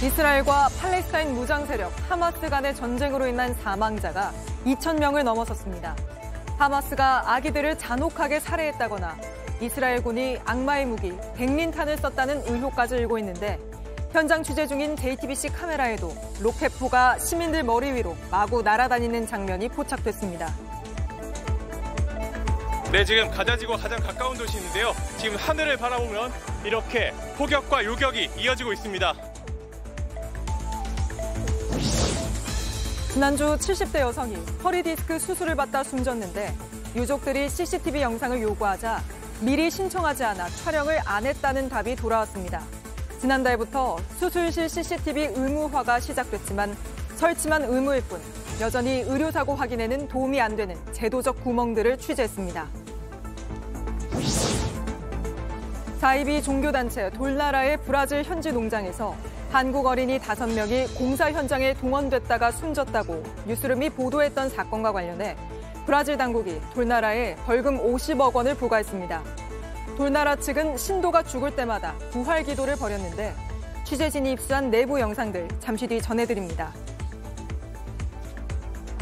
이스라엘과 팔레스타인 무장 세력 하마스 간의 전쟁으로 인한 사망자가 2천 명을 넘어섰습니다. 하마스가 아기들을 잔혹하게 살해했다거나 이스라엘군이 악마의 무기 백린탄을 썼다는 의혹까지 일고 있는데 현장 취재 중인 JTBC 카메라에도 로켓포가 시민들 머리 위로 마구 날아다니는 장면이 포착됐습니다. 네, 지금 가자지구 가장 가까운 도시인데요. 지금 하늘을 바라보면 이렇게 폭격과 요격이 이어지고 있습니다. 지난주 70대 여성이 허리 디스크 수술을 받다 숨졌는데 유족들이 CCTV 영상을 요구하자 미리 신청하지 않아 촬영을 안 했다는 답이 돌아왔습니다. 지난달부터 수술실 CCTV 의무화가 시작됐지만 설치만 의무일 뿐 여전히 의료사고 확인에는 도움이 안 되는 제도적 구멍들을 취재했습니다. 사이비 종교단체 돌나라의 브라질 현지 농장에서 한국 어린이 5명이 공사 현장에 동원됐다가 숨졌다고 뉴스룸이 보도했던 사건과 관련해 브라질 당국이 돌나라에 벌금 50억 원을 부과했습니다. 돌나라 측은 신도가 죽을 때마다 부활 기도를 벌였는데 취재진이 입수한 내부 영상들 잠시 뒤 전해드립니다.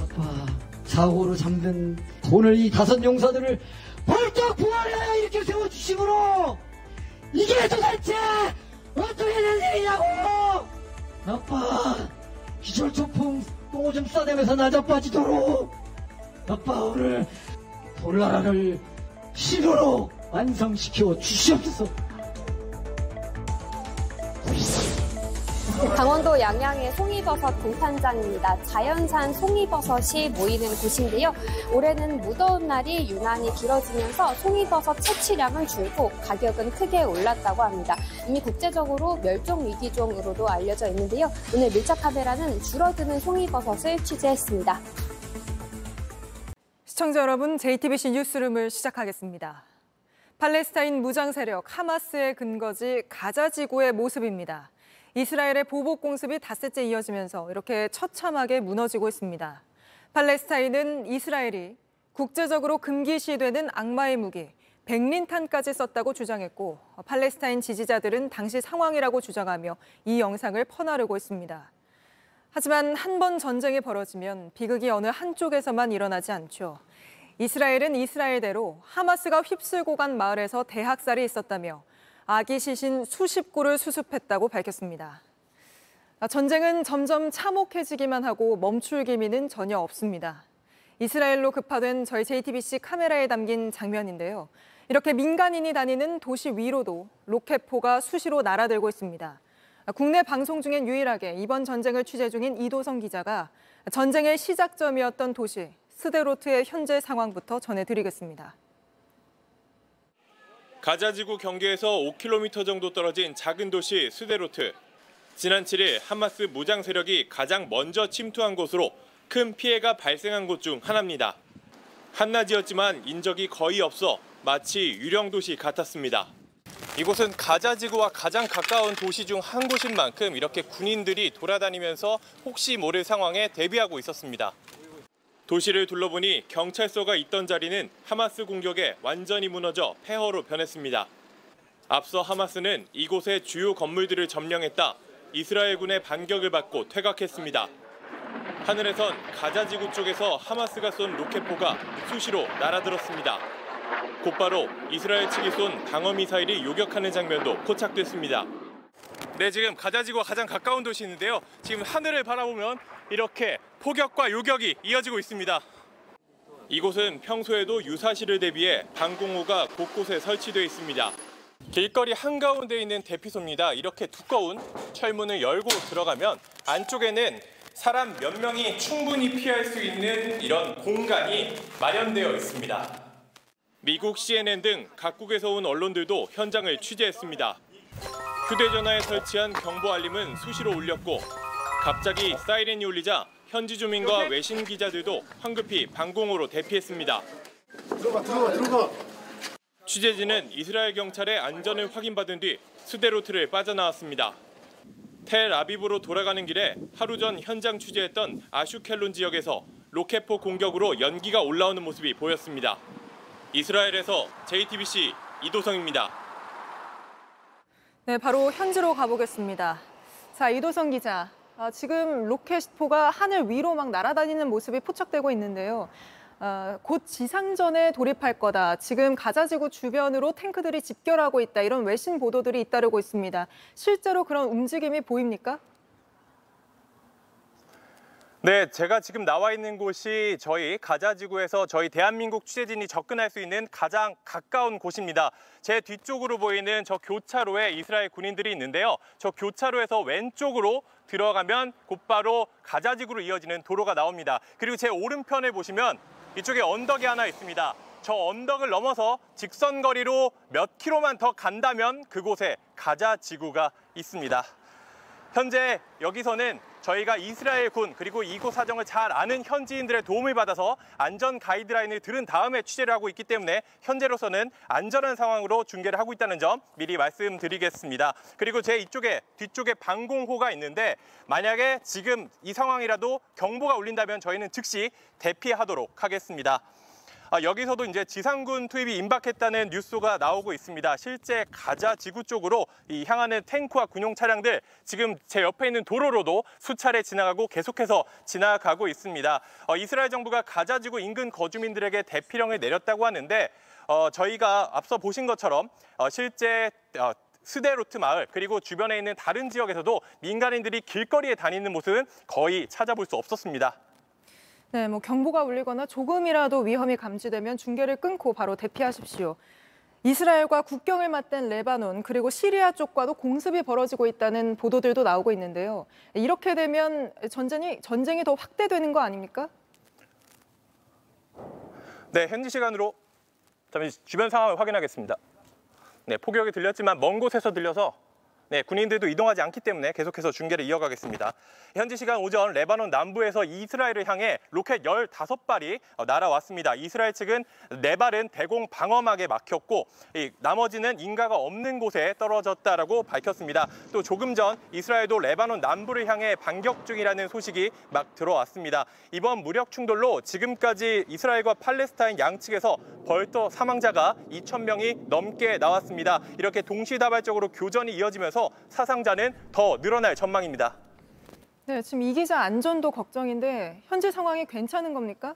아빠 사고로 잠든 오늘 이 다섯 용사들을 벌떡 부활해 이렇게 세워주심으로 이게 도대체 어떻게 된 일이냐고! 아빠. 기절초풍 똥오줌 싸대면서 나자 빠지도록! 아빠 오늘 돌나라를 신으로 완성시켜 주시옵소서 강원도 양양의 송이버섯 동탄장입니다. 자연산 송이버섯이 모이는 곳인데요. 올해는 무더운 날이 유난히 길어지면서 송이버섯 채취량은 줄고 가격은 크게 올랐다고 합니다. 이미 국제적으로 멸종 위기종으로도 알려져 있는데요. 오늘 밀착 카메라는 줄어드는 송이버섯을 취재했습니다. 시청자 여러분, JTBC 뉴스룸을 시작하겠습니다. 팔레스타인 무장 세력 하마스의 근거지 가자 지구의 모습입니다. 이스라엘의 보복 공습이 닷새째 이어지면서 이렇게 처참하게 무너지고 있습니다. 팔레스타인은 이스라엘이 국제적으로 금기시되는 악마의 무기 백린탄까지 썼다고 주장했고 팔레스타인 지지자들은 당시 상황이라고 주장하며 이 영상을 퍼나르고 있습니다. 하지만 한 번 전쟁이 벌어지면 비극이 어느 한쪽에서만 일어나지 않죠. 이스라엘은 이스라엘대로 하마스가 휩쓸고 간 마을에서 대학살이 있었다며 아기 시신 수십 구를 수습했다고 밝혔습니다. 전쟁은 점점 참혹해지기만 하고 멈출 기미는 전혀 없습니다. 이스라엘로 급파된 저희 JTBC 카메라에 담긴 장면인데요. 이렇게 민간인이 다니는 도시 위로도 로켓포가 수시로 날아들고 있습니다. 국내 방송 중엔 유일하게 이번 전쟁을 취재 중인 이도성 기자가 전쟁의 시작점이었던 도시 스데로트의 현재 상황부터 전해드리겠습니다. 가자지구 경계에서 5km 정도 떨어진 작은 도시 스데로트. 지난 7일 하마스 무장 세력이 가장 먼저 침투한 곳으로 큰 피해가 발생한 곳 중 하나입니다. 한낮이었지만 인적이 거의 없어 마치 유령 도시 같았습니다. 이곳은 가자지구와 가장 가까운 도시 중 한 곳인 만큼 이렇게 군인들이 돌아다니면서 혹시 모를 상황에 대비하고 있었습니다. 도시를 둘러보니 경찰서가 있던 자리는 하마스 공격에 완전히 무너져 폐허로 변했습니다. 앞서 하마스는 이곳의 주요 건물들을 점령했다 이스라엘군의 반격을 받고 퇴각했습니다. 하늘에선 가자 지구 쪽에서 하마스가 쏜 로켓포가 수시로 날아들었습니다. 곧바로 이스라엘 측이 쏜 방어 미사일이 요격하는 장면도 포착됐습니다. 네, 지금 가자지구와 가장 가까운 도시인데요. 지금 하늘을 바라보면 이렇게 폭격과 요격이 이어지고 있습니다. 이곳은 평소에도 유사시를 대비해 방공호가 곳곳에 설치되어 있습니다. 길거리 한가운데 있는 대피소입니다. 이렇게 두꺼운 철문을 열고 들어가면 안쪽에는 사람 몇 명이 충분히 피할 수 있는 이런 공간이 마련되어 있습니다. 미국 CNN 등 각국에서 온 언론들도 현장을 취재했습니다. 휴대전화에 설치한 경보 알림은 수시로 울렸고 갑자기 사이렌이 울리자 현지 주민과 외신 기자들도 황급히 방공호로 대피했습니다. 들어가 들어가 들어가. 취재진은 이스라엘 경찰의 안전을 확인받은 뒤 스데로트를 빠져나왔습니다. 텔 아비브로 돌아가는 길에 하루 전 현장 취재했던 아슈켈론 지역에서 로켓포 공격으로 연기가 올라오는 모습이 보였습니다. 이스라엘에서 JTBC 이도성입니다. 네, 바로 현지로 가보겠습니다. 자, 이도성 기자. 아, 지금 로켓포가 하늘 위로 막 날아다니는 모습이 포착되고 있는데요. 아, 곧 지상전에 돌입할 거다. 지금 가자지구 주변으로 탱크들이 집결하고 있다. 이런 외신 보도들이 잇따르고 있습니다. 실제로 그런 움직임이 보입니까? 네, 제가 지금 나와 있는 곳이 저희 가자지구에서 저희 대한민국 취재진이 접근할 수 있는 가장 가까운 곳입니다. 제 뒤쪽으로 보이는 저 교차로에 이스라엘 군인들이 있는데요. 저 교차로에서 왼쪽으로 들어가면 곧바로 가자지구로 이어지는 도로가 나옵니다. 그리고 제 오른편에 보시면 이쪽에 언덕이 하나 있습니다. 저 언덕을 넘어서 직선 거리로 몇 킬로만 더 간다면 그곳에 가자지구가 있습니다. 현재 여기서는 저희가 이스라엘 군 그리고 이곳 사정을 잘 아는 현지인들의 도움을 받아서 안전 가이드라인을 들은 다음에 취재를 하고 있기 때문에 현재로서는 안전한 상황으로 중계를 하고 있다는 점 미리 말씀드리겠습니다. 그리고 제 이쪽에 뒤쪽에 방공호가 있는데 만약에 지금 이 상황이라도 경보가 울린다면 저희는 즉시 대피하도록 하겠습니다. 아, 여기서도 이제 지상군 투입이 임박했다는 뉴스가 나오고 있습니다. 실제 가자 지구 쪽으로 이 향하는 탱크와 군용 차량들 지금 제 옆에 있는 도로로도 수차례 지나가고 계속해서 지나가고 있습니다. 어, 이스라엘 정부가 가자 지구 인근 거주민들에게 대피령을 내렸다고 하는데 어, 저희가 앞서 보신 것처럼 어, 실제 어, 스데로트 마을 그리고 주변에 있는 다른 지역에서도 민간인들이 길거리에 다니는 모습은 거의 찾아볼 수 없었습니다. 네, 뭐 경보가 울리거나 조금이라도 위험이 감지되면 중계를 끊고 바로 대피하십시오. 이스라엘과 국경을 맞댄 레바논 그리고 시리아 쪽과도 공습이 벌어지고 있다는 보도들도 나오고 있는데요. 이렇게 되면 전쟁이 전쟁이 더 확대되는 거 아닙니까? 네, 현지 시간으로 잠시 주변 상황을 확인하겠습니다. 네, 포격이 들렸지만 먼 곳에서 들려서 네, 군인들도 이동하지 않기 때문에 계속해서 중계를 이어가겠습니다. 현지 시간 오전 레바논 남부에서 이스라엘을 향해 로켓 15발이 날아왔습니다. 이스라엘 측은 4발은 대공 방어막에 막혔고 나머지는 인가가 없는 곳에 떨어졌다라고 밝혔습니다. 또 조금 전 이스라엘도 레바논 남부를 향해 반격 중이라는 소식이 막 들어왔습니다. 이번 무력 충돌로 지금까지 이스라엘과 팔레스타인 양측에서 벌써 사망자가 2천 명이 넘게 나왔습니다. 이렇게 동시다발적으로 교전이 이어지면서 사상자는 더 늘어날 전망입니다. 네, 지금 이 기자 안전도 걱정인데 현재 상황이 괜찮은 겁니까?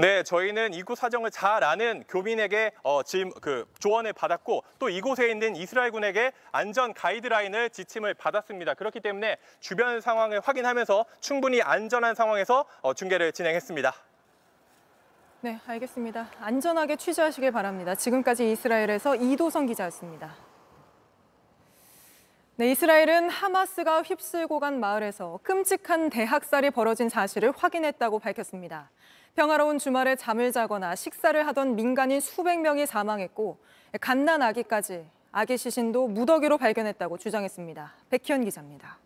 네, 저희는 이곳 사정을 잘 아는 교민에게 어, 지금 그 조언을 받았고 또 이곳에 있는 이스라엘군에게 안전 가이드라인을 지침을 받았습니다. 그렇기 때문에 주변 상황을 확인하면서 충분히 안전한 상황에서 어, 중계를 진행했습니다. 네, 알겠습니다. 안전하게 취재하시길 바랍니다. 지금까지 이스라엘에서 이도성 기자였습니다. 네, 이스라엘은 하마스가 휩쓸고 간 마을에서 끔찍한 대학살이 벌어진 사실을 확인했다고 밝혔습니다. 평화로운 주말에 잠을 자거나 식사를 하던 민간인 수백 명이 사망했고 갓난 아기까지 아기 시신도 무더기로 발견했다고 주장했습니다. 백희연 기자입니다.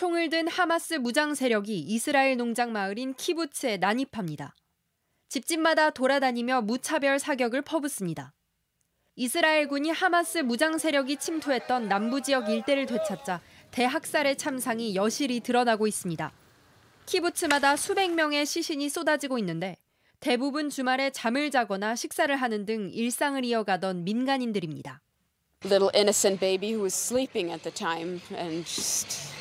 총을 든 하마스 무장 세력이 이스라엘 농장 마을인 키부츠에 난입합니다. 집집마다 돌아다니며 무차별 사격을 퍼붓습니다. 이스라엘군이 하마스 무장 세력이 침투했던 남부 지역 일대를 되찾자 대학살의 참상이 여실히 드러나고 있습니다. 키부츠마다 수백 명의 시신이 쏟아지고 있는데 대부분 주말에 잠을 자거나 식사를 하는 등 일상을 이어가던 민간인들입니다. Little innocent baby who was sleeping at the time and just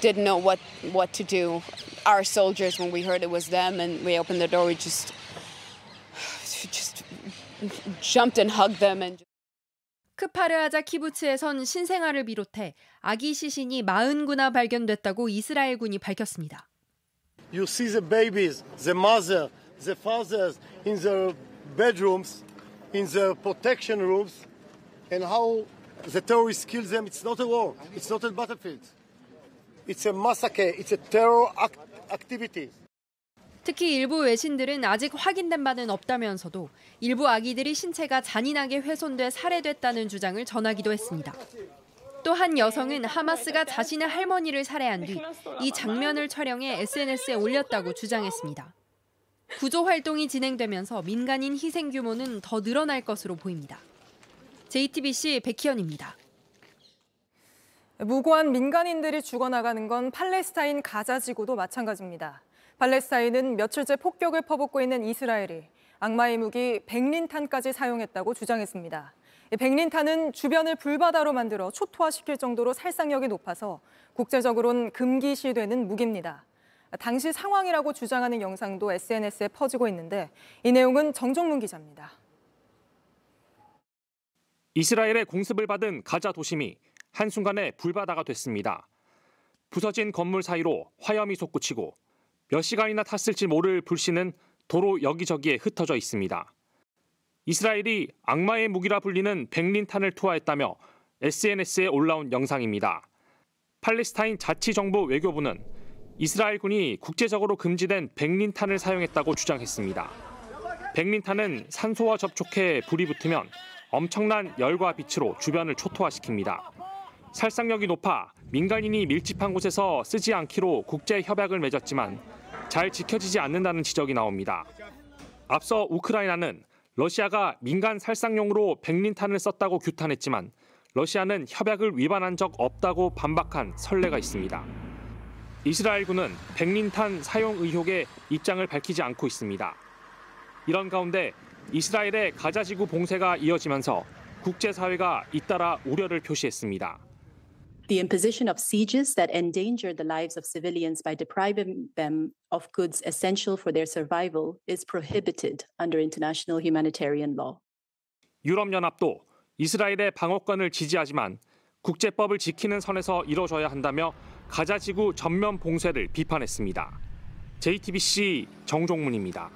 didn't know what what to do. Our soldiers, when we heard it was them, and we opened the door, we just just jumped and hugged them and. 크파르아자 키부츠에선 신생아를 비롯해 아기 시신이 40구나 발견됐다고 이스라엘군이 밝혔습니다. You see the babies, the mother, the fathers in the bedrooms, in the protection rooms, and how the terrorists kill them. It's not a war. It's not a battlefield. It's a massacre. It's a terror act- activity. 특히 일부 외신들은 아직 확인된 바는 없다면서도 일부 아기들이 신체가 잔인하게 훼손돼 살해됐다는 주장을 전하기도 했습니다. 또한 여성은 하마스가 자신의 할머니를 살해한 뒤 이 장면을 촬영해 SNS에 올렸다고 주장했습니다. 구조 활동이 진행되면서 민간인 희생 규모는 더 늘어날 것으로 보입니다. JTBC 백희연입니다. 무고한 민간인들이 죽어나가는 건 팔레스타인 가자 지구도 마찬가지입니다. 팔레스타인은 며칠째 폭격을 퍼붓고 있는 이스라엘이 악마의 무기 백린탄까지 사용했다고 주장했습니다. 이 백린탄은 주변을 불바다로 만들어 초토화시킬 정도로 살상력이 높아서 국제적으로는 금기시되는 무기입니다. 당시 상황이라고 주장하는 영상도 SNS에 퍼지고 있는데 이 내용은 정종문 기자입니다. 이스라엘의 공습을 받은 가자 도심이 한순간에 불바다가 됐습니다. 부서진 건물 사이로 화염이 솟구치고 몇 시간이나 탔을지 모를 불씨는 도로 여기저기에 흩어져 있습니다. 이스라엘이 악마의 무기라 불리는 백린탄을 투하했다며 SNS에 올라온 영상입니다. 팔레스타인 자치정부 외교부는 이스라엘군이 국제적으로 금지된 백린탄을 사용했다고 주장했습니다. 백린탄은 산소와 접촉해 불이 붙으면 엄청난 열과 빛으로 주변을 초토화시킵니다. 살상력이 높아 민간인이 밀집한 곳에서 쓰지 않기로 국제 협약을 맺었지만 잘 지켜지지 않는다는 지적이 나옵니다. 앞서 우크라이나는 러시아가 민간 살상용으로 백린탄을 썼다고 규탄했지만 러시아는 협약을 위반한 적 없다고 반박한 선례가 있습니다. 이스라엘군은 백린탄 사용 의혹에 입장을 밝히지 않고 있습니다. 이런 가운데 이스라엘의 가자지구 봉쇄가 이어지면서 국제사회가 잇따라 우려를 표시했습니다. The imposition of sieges that endanger the lives of civilians by depriving them of goods essential for their survival is prohibited under international humanitarian law. 유럽연합도 이스라엘의 방어권을 지지하지만 국제법을 지키는 선에서 이뤄져야 한다며 가자 지구 전면 봉쇄를 비판했습니다. JTBC 정종문입니다.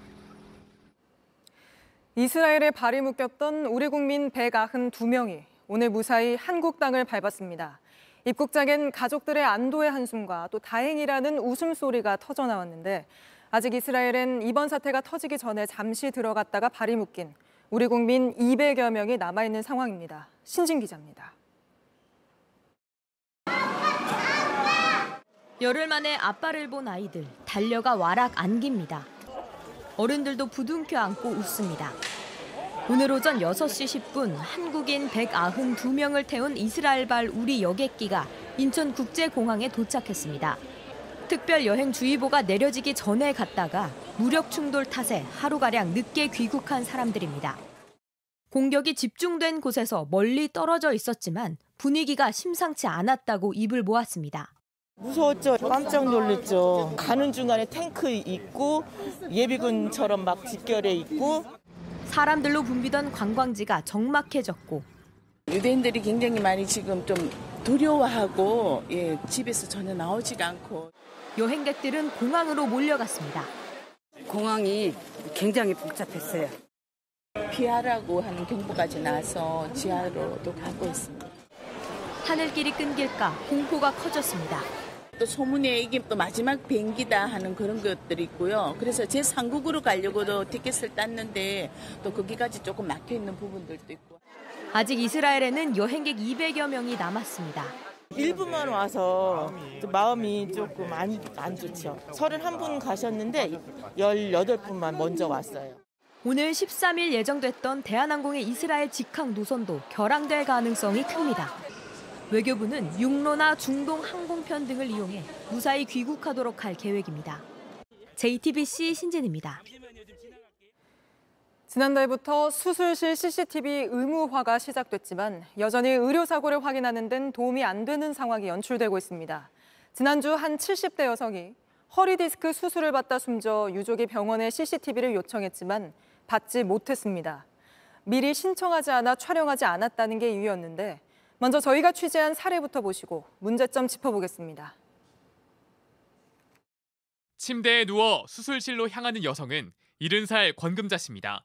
이스라엘에 발이 묶였던 우리 국민 192명이 오늘 무사히 한국 땅을 밟았습니다. 입국장엔 가족들의 안도의 한숨과 또 다행이라는 웃음소리가 터져 나왔는데 아직 이스라엘엔 이번 사태가 터지기 전에 잠시 들어갔다가 발이 묶인 우리 국민 200여 명이 남아있는 상황입니다. 신진 기자입니다. 열흘 만에 아빠를 본 아이들 달려가 와락 안깁니다. 어른들도 부둥켜 안고 웃습니다. 오늘 오전 6시 10분 한국인 192명을 태운 이스라엘발 우리 여객기가 인천국제공항에 도착했습니다. 특별 여행 주의보가 내려지기 전에 갔다가 무력 충돌 탓에 하루가량 늦게 귀국한 사람들입니다. 공격이 집중된 곳에서 멀리 떨어져 있었지만 분위기가 심상치 않았다고 입을 모았습니다. 무서웠죠. 깜짝 놀랐죠. 가는 중간에 탱크 있고 예비군처럼 막 집결해 있고 사람들로 붐비던 관광지가 적막해졌고 유대인들이 굉장히 많이 지금 좀 두려워하고 예, 집에서 전혀 나오지가 않고 여행객들은 공항으로 몰려갔습니다. 공항이 굉장히 복잡했어요. 피하라고 하는 경보까지 나서 지하로도 가고 있습니다. 하늘길이 끊길까 공포가 커졌습니다. 또 소문에 이게 또 마지막 비행기다 하는 그런 것들이 있고요. 그래서 제 상국으로 가려고도 티켓을 땄는데 또 거기까지 조금 막혀 있는 부분들도 있고. 아직 이스라엘에는 여행객 200여 명이 남았습니다. 일부만 와서 마음이 조금 안, 안 좋죠. 31분 가셨는데 18분만 먼저 왔어요. 오늘 13일 예정됐던 대한항공의 이스라엘 직항 노선도 결항될 가능성이 큽니다. 외교부는 육로나 중동 항공편 등을 이용해 무사히 귀국하도록 할 계획입니다. JTBC 신진입니다. 지난달부터 수술실 CCTV 의무화가 시작됐지만 여전히 의료 사고를 확인하는 데는 도움이 안 되는 상황이 연출되고 있습니다. 지난주 한 70대 여성이 허리 디스크 수술을 받다 숨져 유족이 병원에 CCTV를 요청했지만 받지 못했습니다. 미리 신청하지 않아 촬영하지 않았다는 게 이유였는데 먼저 저희가 취재한 사례부터 보시고 문제점 짚어보겠습니다. 침대에 누워 수술실로 향하는 여성은 70살 권금자 씨입니다.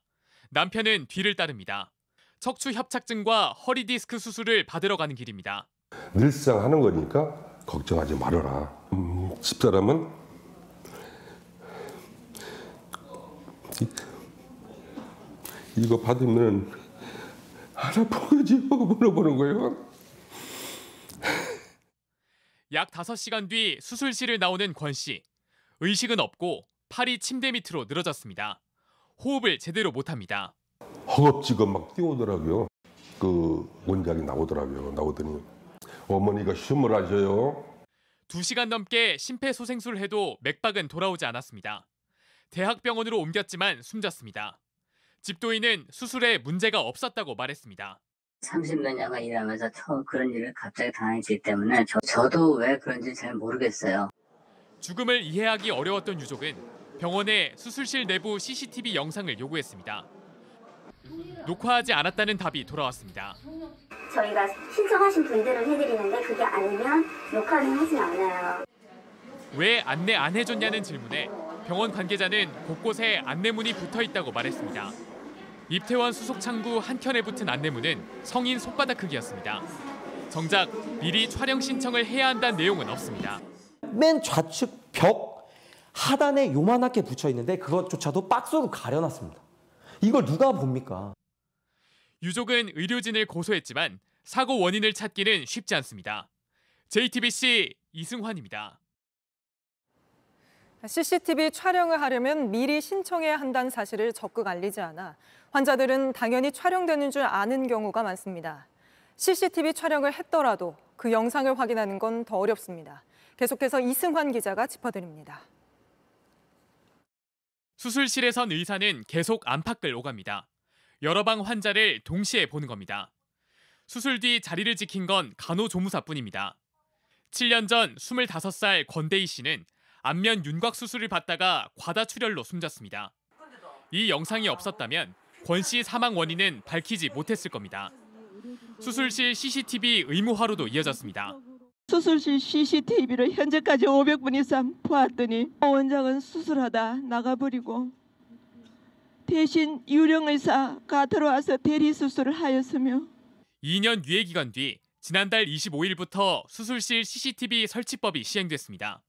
남편은 뒤를 따릅니다. 척추 협착증과 허리 디스크 수술을 받으러 가는 길입니다. 늘상 하는 거니까 걱정하지 말아라. 음, 집사람은 이, 거 받으면 하나 보여지 하고 물어보는 거예요. 약 5시간 뒤 수술실을 나오는 권 씨. 의식은 없고 팔이 침대 밑으로 늘어졌습니다. 호흡을 제대로 못합니다. 허겁지겁 막 뛰어오더라고요. 그 원장이 나오더라고요. 나오더니 어머니가 숨을 하셔요. 2시간 넘게 심폐소생술을 해도 맥박은 돌아오지 않았습니다. 대학병원으로 옮겼지만 숨졌습니다. 집도인은 수술에 문제가 없었다고 말했습니다. 30몇 년간 일하면서 처음 그런 일을 갑자기 당했기 때문에 저, 저도 왜 그런지 잘 모르겠어요. 죽음을 이해하기 어려웠던 유족은 병원에 수술실 내부 CCTV 영상을 요구했습니다. 녹화하지 않았다는 답이 돌아왔습니다. 저희가 신청하신 분들은 해드리는데 그게 아니면 녹화는 하진 않아요. 왜 안내 안 해줬냐는 질문에 병원 관계자는 곳곳에 안내문이 붙어 있다고 말했습니다. 입퇴원 수속 창구 한 켠에 붙은 안내문은 성인 손바닥 크기였습니다. 정작 미리 촬영 신청을 해야 한다는 내용은 없습니다. 맨 좌측 벽 하단에 요만하게 붙여 있는데 그것조차도 박스로 가려놨습니다. 이걸 누가 봅니까? 유족은 의료진을 고소했지만 사고 원인을 찾기는 쉽지 않습니다. JTBC 이승환입니다. CCTV 촬영을 하려면 미리 신청해야 한다는 사실을 적극 알리지 않아 환자들은 당연히 촬영되는 줄 아는 경우가 많습니다. CCTV 촬영을 했더라도 그 영상을 확인하는 건 더 어렵습니다. 계속해서 이승환 기자가 짚어드립니다. 수술실에선 의사는 계속 안팎을 오갑니다. 여러 방 환자를 동시에 보는 겁니다. 수술 뒤 자리를 지킨 건 간호조무사뿐입니다. 7년 전 25살 권대희 씨는 안면 윤곽 수술을 받다가 과다출혈로 숨졌습니다. 이 영상이 없었다면 권 씨 사망 원인은 밝히지 못했을 겁니다. 수술실 CCTV 의무화로도 이어졌습니다. 수술실 CCTV를 현재까지 500분 이상 보았더니 원장은 수술하다 나가버리고 대신 유령 의사가 들어와서 대리 수술을 하였으며 2년 유예 기간 뒤 지난달 25일부터 수술실 CCTV 설치법이 시행됐습니다.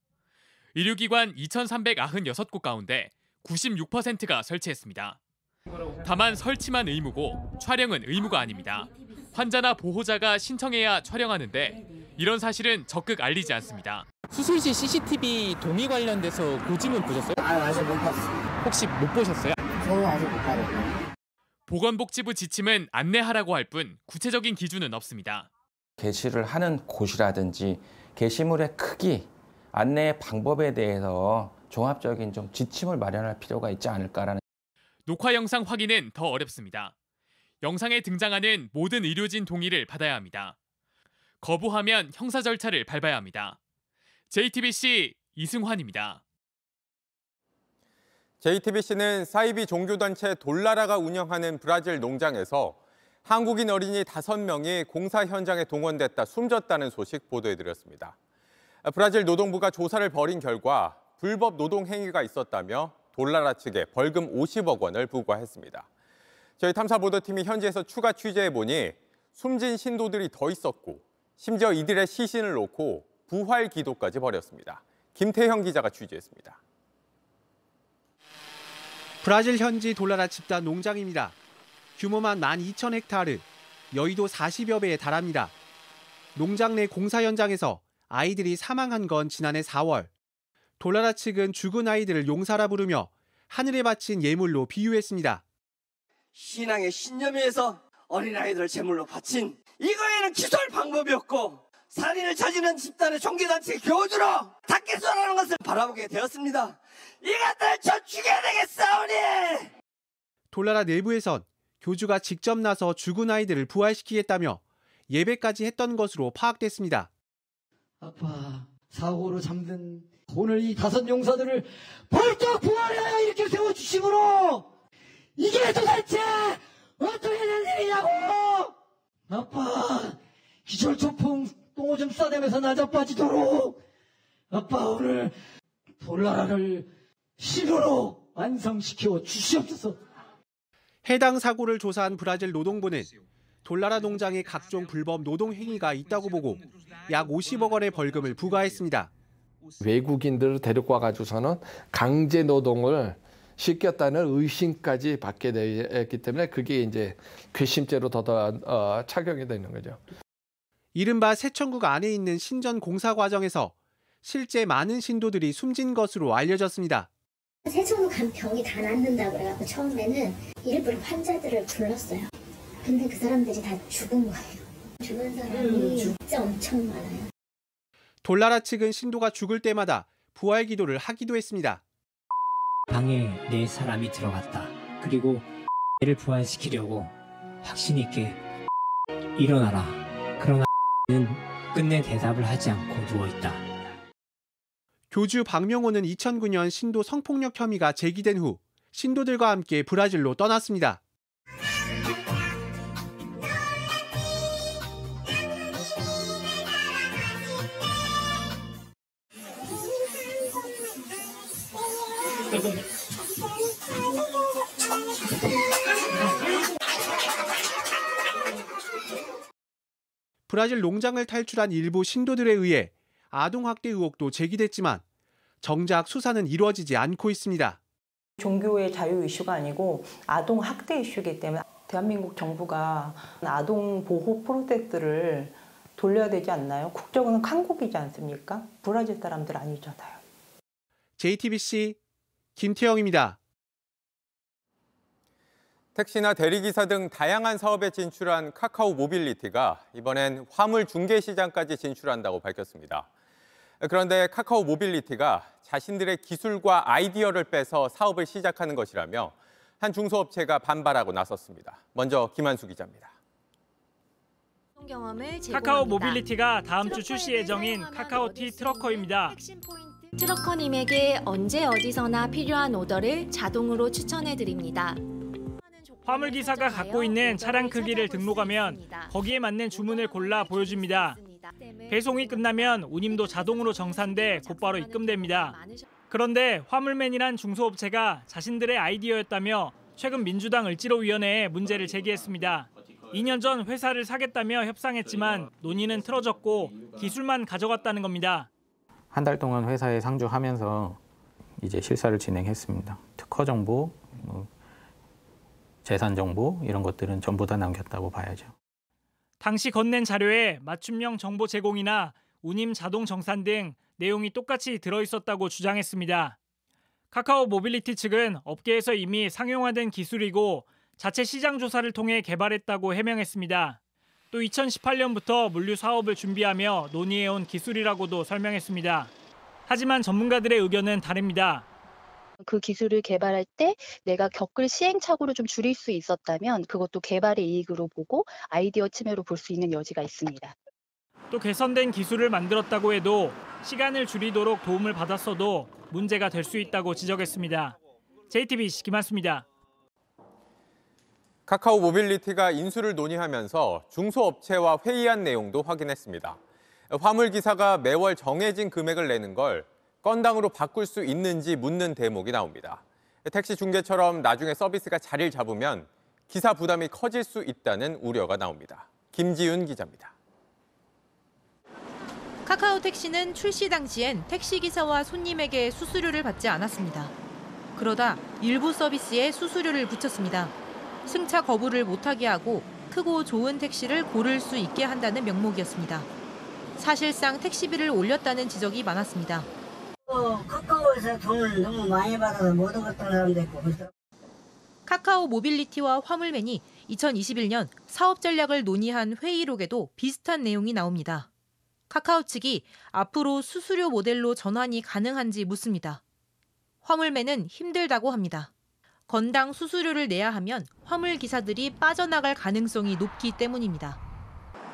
의료기관 2,396곳 가운데 96%가 설치했습니다. 다만 설치만 의무고 촬영은 의무가 아닙니다. 환자나 보호자가 신청해야 촬영하는데 이런 사실은 적극 알리지 않습니다. 수술실 CCTV 동의 관련돼서 고지문 보셨어요? 아, 아직 못 봤어요. 혹시 못 보셨어요? 저는 아직 못 봤어요. 보건복지부 지침은 안내하라고 할 뿐 구체적인 기준은 없습니다. 게시를 하는 곳이라든지 게시물의 크기, 안내 방법에 대해서 종합적인 좀 지침을 마련할 필요가 있지 않을까라는 녹화 영상 확인은 더 어렵습니다. 영상에 등장하는 모든 의료진 동의를 받아야 합니다. 거부하면 형사 절차를 밟아야 합니다. JTBC 이승환입니다. JTBC는 사이비 종교단체 돌라라가 운영하는 브라질 농장에서 한국인 어린이 5명이 공사 현장에 동원됐다 숨졌다는 소식 보도해드렸습니다. 브라질 노동부가 조사를 벌인 결과 불법 노동 행위가 있었다며 돌라라 측에 벌금 50억 원을 부과했습니다. 저희 탐사보도팀이 현지에서 추가 취재해보니 숨진 신도들이 더 있었고 심지어 이들의 시신을 놓고 부활 기도까지 벌였습니다. 김태형 기자가 취재했습니다. 브라질 현지 돌라라 집단 농장입니다. 규모만 12,000헥타르, 여의도 40여 배에 달합니다. 농장 내 공사 현장에서 아이들이 사망한 건 지난해 4월. 돌라라 측은 죽은 아이들을 용사라 부르며 하늘에 바친 예물로 비유했습니다. 신앙의 신념에서 어린아이들을 제물로 바친 이거에는 기소할 방법이 없고 살인을 저지른 집단의 종교단체의 교주로 닫겠소라는 것을 바라보게 되었습니다. 이것들 저 죽여야 되겠사오니! 돌라라 내부에선 교주가 직접 나서 죽은 아이들을 부활시키겠다며 예배까지 했던 것으로 파악됐습니다. 아빠 사고로 잠든 오늘 이 다섯 용사들을 벌떡 부활해 이렇게 세워주심으로 이게 도대체 어떻게 된 일이냐고! 아빠 기절초풍 똥오줌 싸대면서 나자빠지도록. 아빠 오늘 돌나라를 신으로 완성시켜 주시옵소서. 해당 사고를 조사한 브라질 노동부는 돌나라 농장의 각종 불법 노동 행위가 있다고 보고 약 50억 원의 벌금을 부과했습니다. 외국인들을 데리고 와가지고서는 강제 노동을 시켰다는 의심까지 받게 되었기 때문에 그게 이제 괘씸죄로 더, 더 어, 착용이 되는 거죠. 이른바 세천국 안에 있는 신전 공사 과정에서 실제 많은 신도들이 숨진 것으로 알려졌습니다. 세천국 간 병이 다 낫는다 그래갖고 처음에는 일부러 환자들을 불렀어요. 근데 그 사람들이 다 죽은 거예요. 죽은 사람이 진짜 엄청 많아요. 돌나라 측은 신도가 죽을 때마다 부활 기도를 하기도 했습니다. 방에 네 사람이 들어갔다. 그리고 를 부활시키려고 확신 있게 일어나라. 그러나 는 끝내 대답을 하지 않고 누워있다. 교주 박명호는 2009년 신도 성폭력 혐의가 제기된 후 신도들과 함께 브라질로 떠났습니다. 브라질 농장을 탈출한 일부 신도들에 의해 아동학대 의혹도 제기됐지만 정작 수사는 이루어지지 않고 있습니다. 종교의 자유 이슈가 아니고 아동 학대 이슈이기 때문에 대한민국 정부가 아동 보호 프로젝트를 돌려야 되지 않나요? 국적은 한국이지 않습니까? 브라질 사람들 아니잖아요. JTBC 김태영입니다. 택시나 대리기사 등 다양한 사업에 진출한 카카오 모빌리티가 이번엔 화물 중개 시장까지 진출한다고 밝혔습니다. 그런데 카카오 모빌리티가 자신들의 기술과 아이디어를 빼서 사업을 시작하는 것이라며 한 중소업체가 반발하고 나섰습니다. 먼저 김한수 기자입니다. 카카오 모빌리티가 다음 주 출시 예정인 카카오티 트러커입니다. 트러커님에게 언제 어디서나 필요한 오더를 자동으로 추천해 드립니다. 화물 기사가 갖고 있는 차량 크기를 등록하면 거기에 맞는 주문을 골라 보여줍니다. 배송이 끝나면 운임도 자동으로 정산돼 곧바로 입금됩니다. 그런데 화물맨이란 중소업체가 자신들의 아이디어였다며 최근 민주당 을지로위원회에 문제를 제기했습니다. 2년 전 회사를 사겠다며 협상했지만 논의는 틀어졌고 기술만 가져갔다는 겁니다. 한 달 동안 회사에 상주하면서 이제 실사를 진행했습니다. 특허 정보, 뭐 재산 정보 이런 것들은 전부 다 남겼다고 봐야죠. 당시 건넨 자료에 맞춤형 정보 제공이나 운임 자동 정산 등 내용이 똑같이 들어 있었다고 주장했습니다. 카카오 모빌리티 측은 업계에서 이미 상용화된 기술이고 자체 시장 조사를 통해 개발했다고 해명했습니다. 또 2018년부터 물류 사업을 준비하며 논의해온 기술이라고도 설명했습니다. 하지만 전문가들의 의견은 다릅니다. 그 기술을 개발할 때 내가 겪을 시행착오를 좀 줄일 수 있었다면 그것도 개발의 이익으로 보고 아이디어 침해로 볼 수 있는 여지가 있습니다. 또 개선된 기술을 만들었다고 해도 시간을 줄이도록 도움을 받았어도 문제가 될 수 있다고 지적했습니다. JTBC 김한수입니다. 카카오 모빌리티가 인수를 논의하면서 중소업체와 회의한 내용도 확인했습니다. 화물 기사가 매월 정해진 금액을 내는 걸 건당으로 바꿀 수 있는지 묻는 대목이 나옵니다. 택시 중개처럼 나중에 서비스가 자리를 잡으면 기사 부담이 커질 수 있다는 우려가 나옵니다. 김지윤 기자입니다. 카카오 택시는 출시 당시엔 택시 기사와 손님에게 수수료를 받지 않았습니다. 그러다 일부 서비스에 수수료를 붙였습니다. 승차 거부를 못하게 하고 크고 좋은 택시를 고를 수 있게 한다는 명목이었습니다. 사실상 택시비를 올렸다는 지적이 많았습니다. 어, 카카오에서 돈을 너무 많이 받아서 못 얻었던 사람도 있고 카카오 모빌리티와 화물맨이 2021년 사업 전략을 논의한 회의록에도 비슷한 내용이 나옵니다. 카카오 측이 앞으로 수수료 모델로 전환이 가능한지 묻습니다. 화물맨은 힘들다고 합니다. 건당 수수료를 내야 하면 화물 기사들이 빠져나갈 가능성이 높기 때문입니다.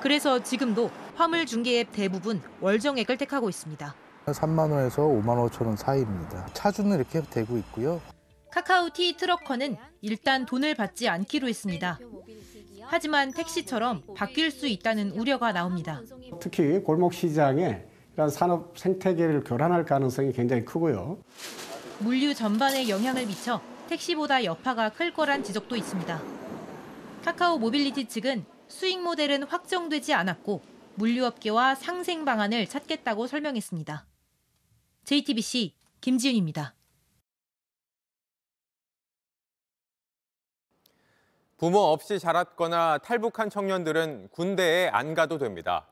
그래서 지금도 화물 중개 앱 대부분 월정액을 택하고 있습니다. 3만 원에서 5만 5천 원 사이입니다. 차주는 이렇게 되고 있고요. 카카오 티 트러커는 일단 돈을 받지 않기로 했습니다. 하지만 택시처럼 바뀔 수 있다는 우려가 나옵니다. 특히 골목 시장에 이런 산업 생태계를 교란할 가능성이 굉장히 크고요. 물류 전반에 영향을 미쳐 택시보다 여파가 클 거란 지적도 있습니다. 카카오 모빌리티 측은 수익 모델은 확정되지 않았고 물류업계와 상생 방안을 찾겠다고 설명했습니다. JTBC 김지윤입니다. 부모 없이 자랐거나 탈북한 청년들은 군대에 안 가도 됩니다.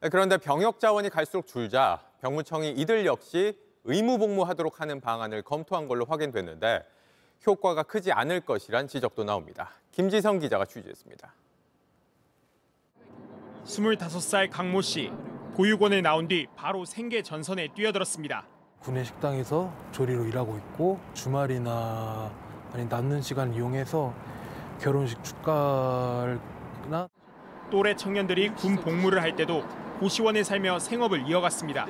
그런데 병역 자원이 갈수록 줄자 병무청이 이들 역시 의무 복무하도록 하는 방안을 검토한 걸로 확인됐는데 효과가 크지 않을 것이란 지적도 나옵니다. 김지성 기자가 취재했습니다. 25살 강모 씨. 보육원에 나온 뒤 바로 생계 전선에 뛰어들었습니다. 군내 식당에서 조리로 일하고 있고 주말이나 아니 남는 시간 이용해서 결혼식 축가나 또래 청년들이 군 복무를 할 때도 고시원에 살며 생업을 이어갔습니다.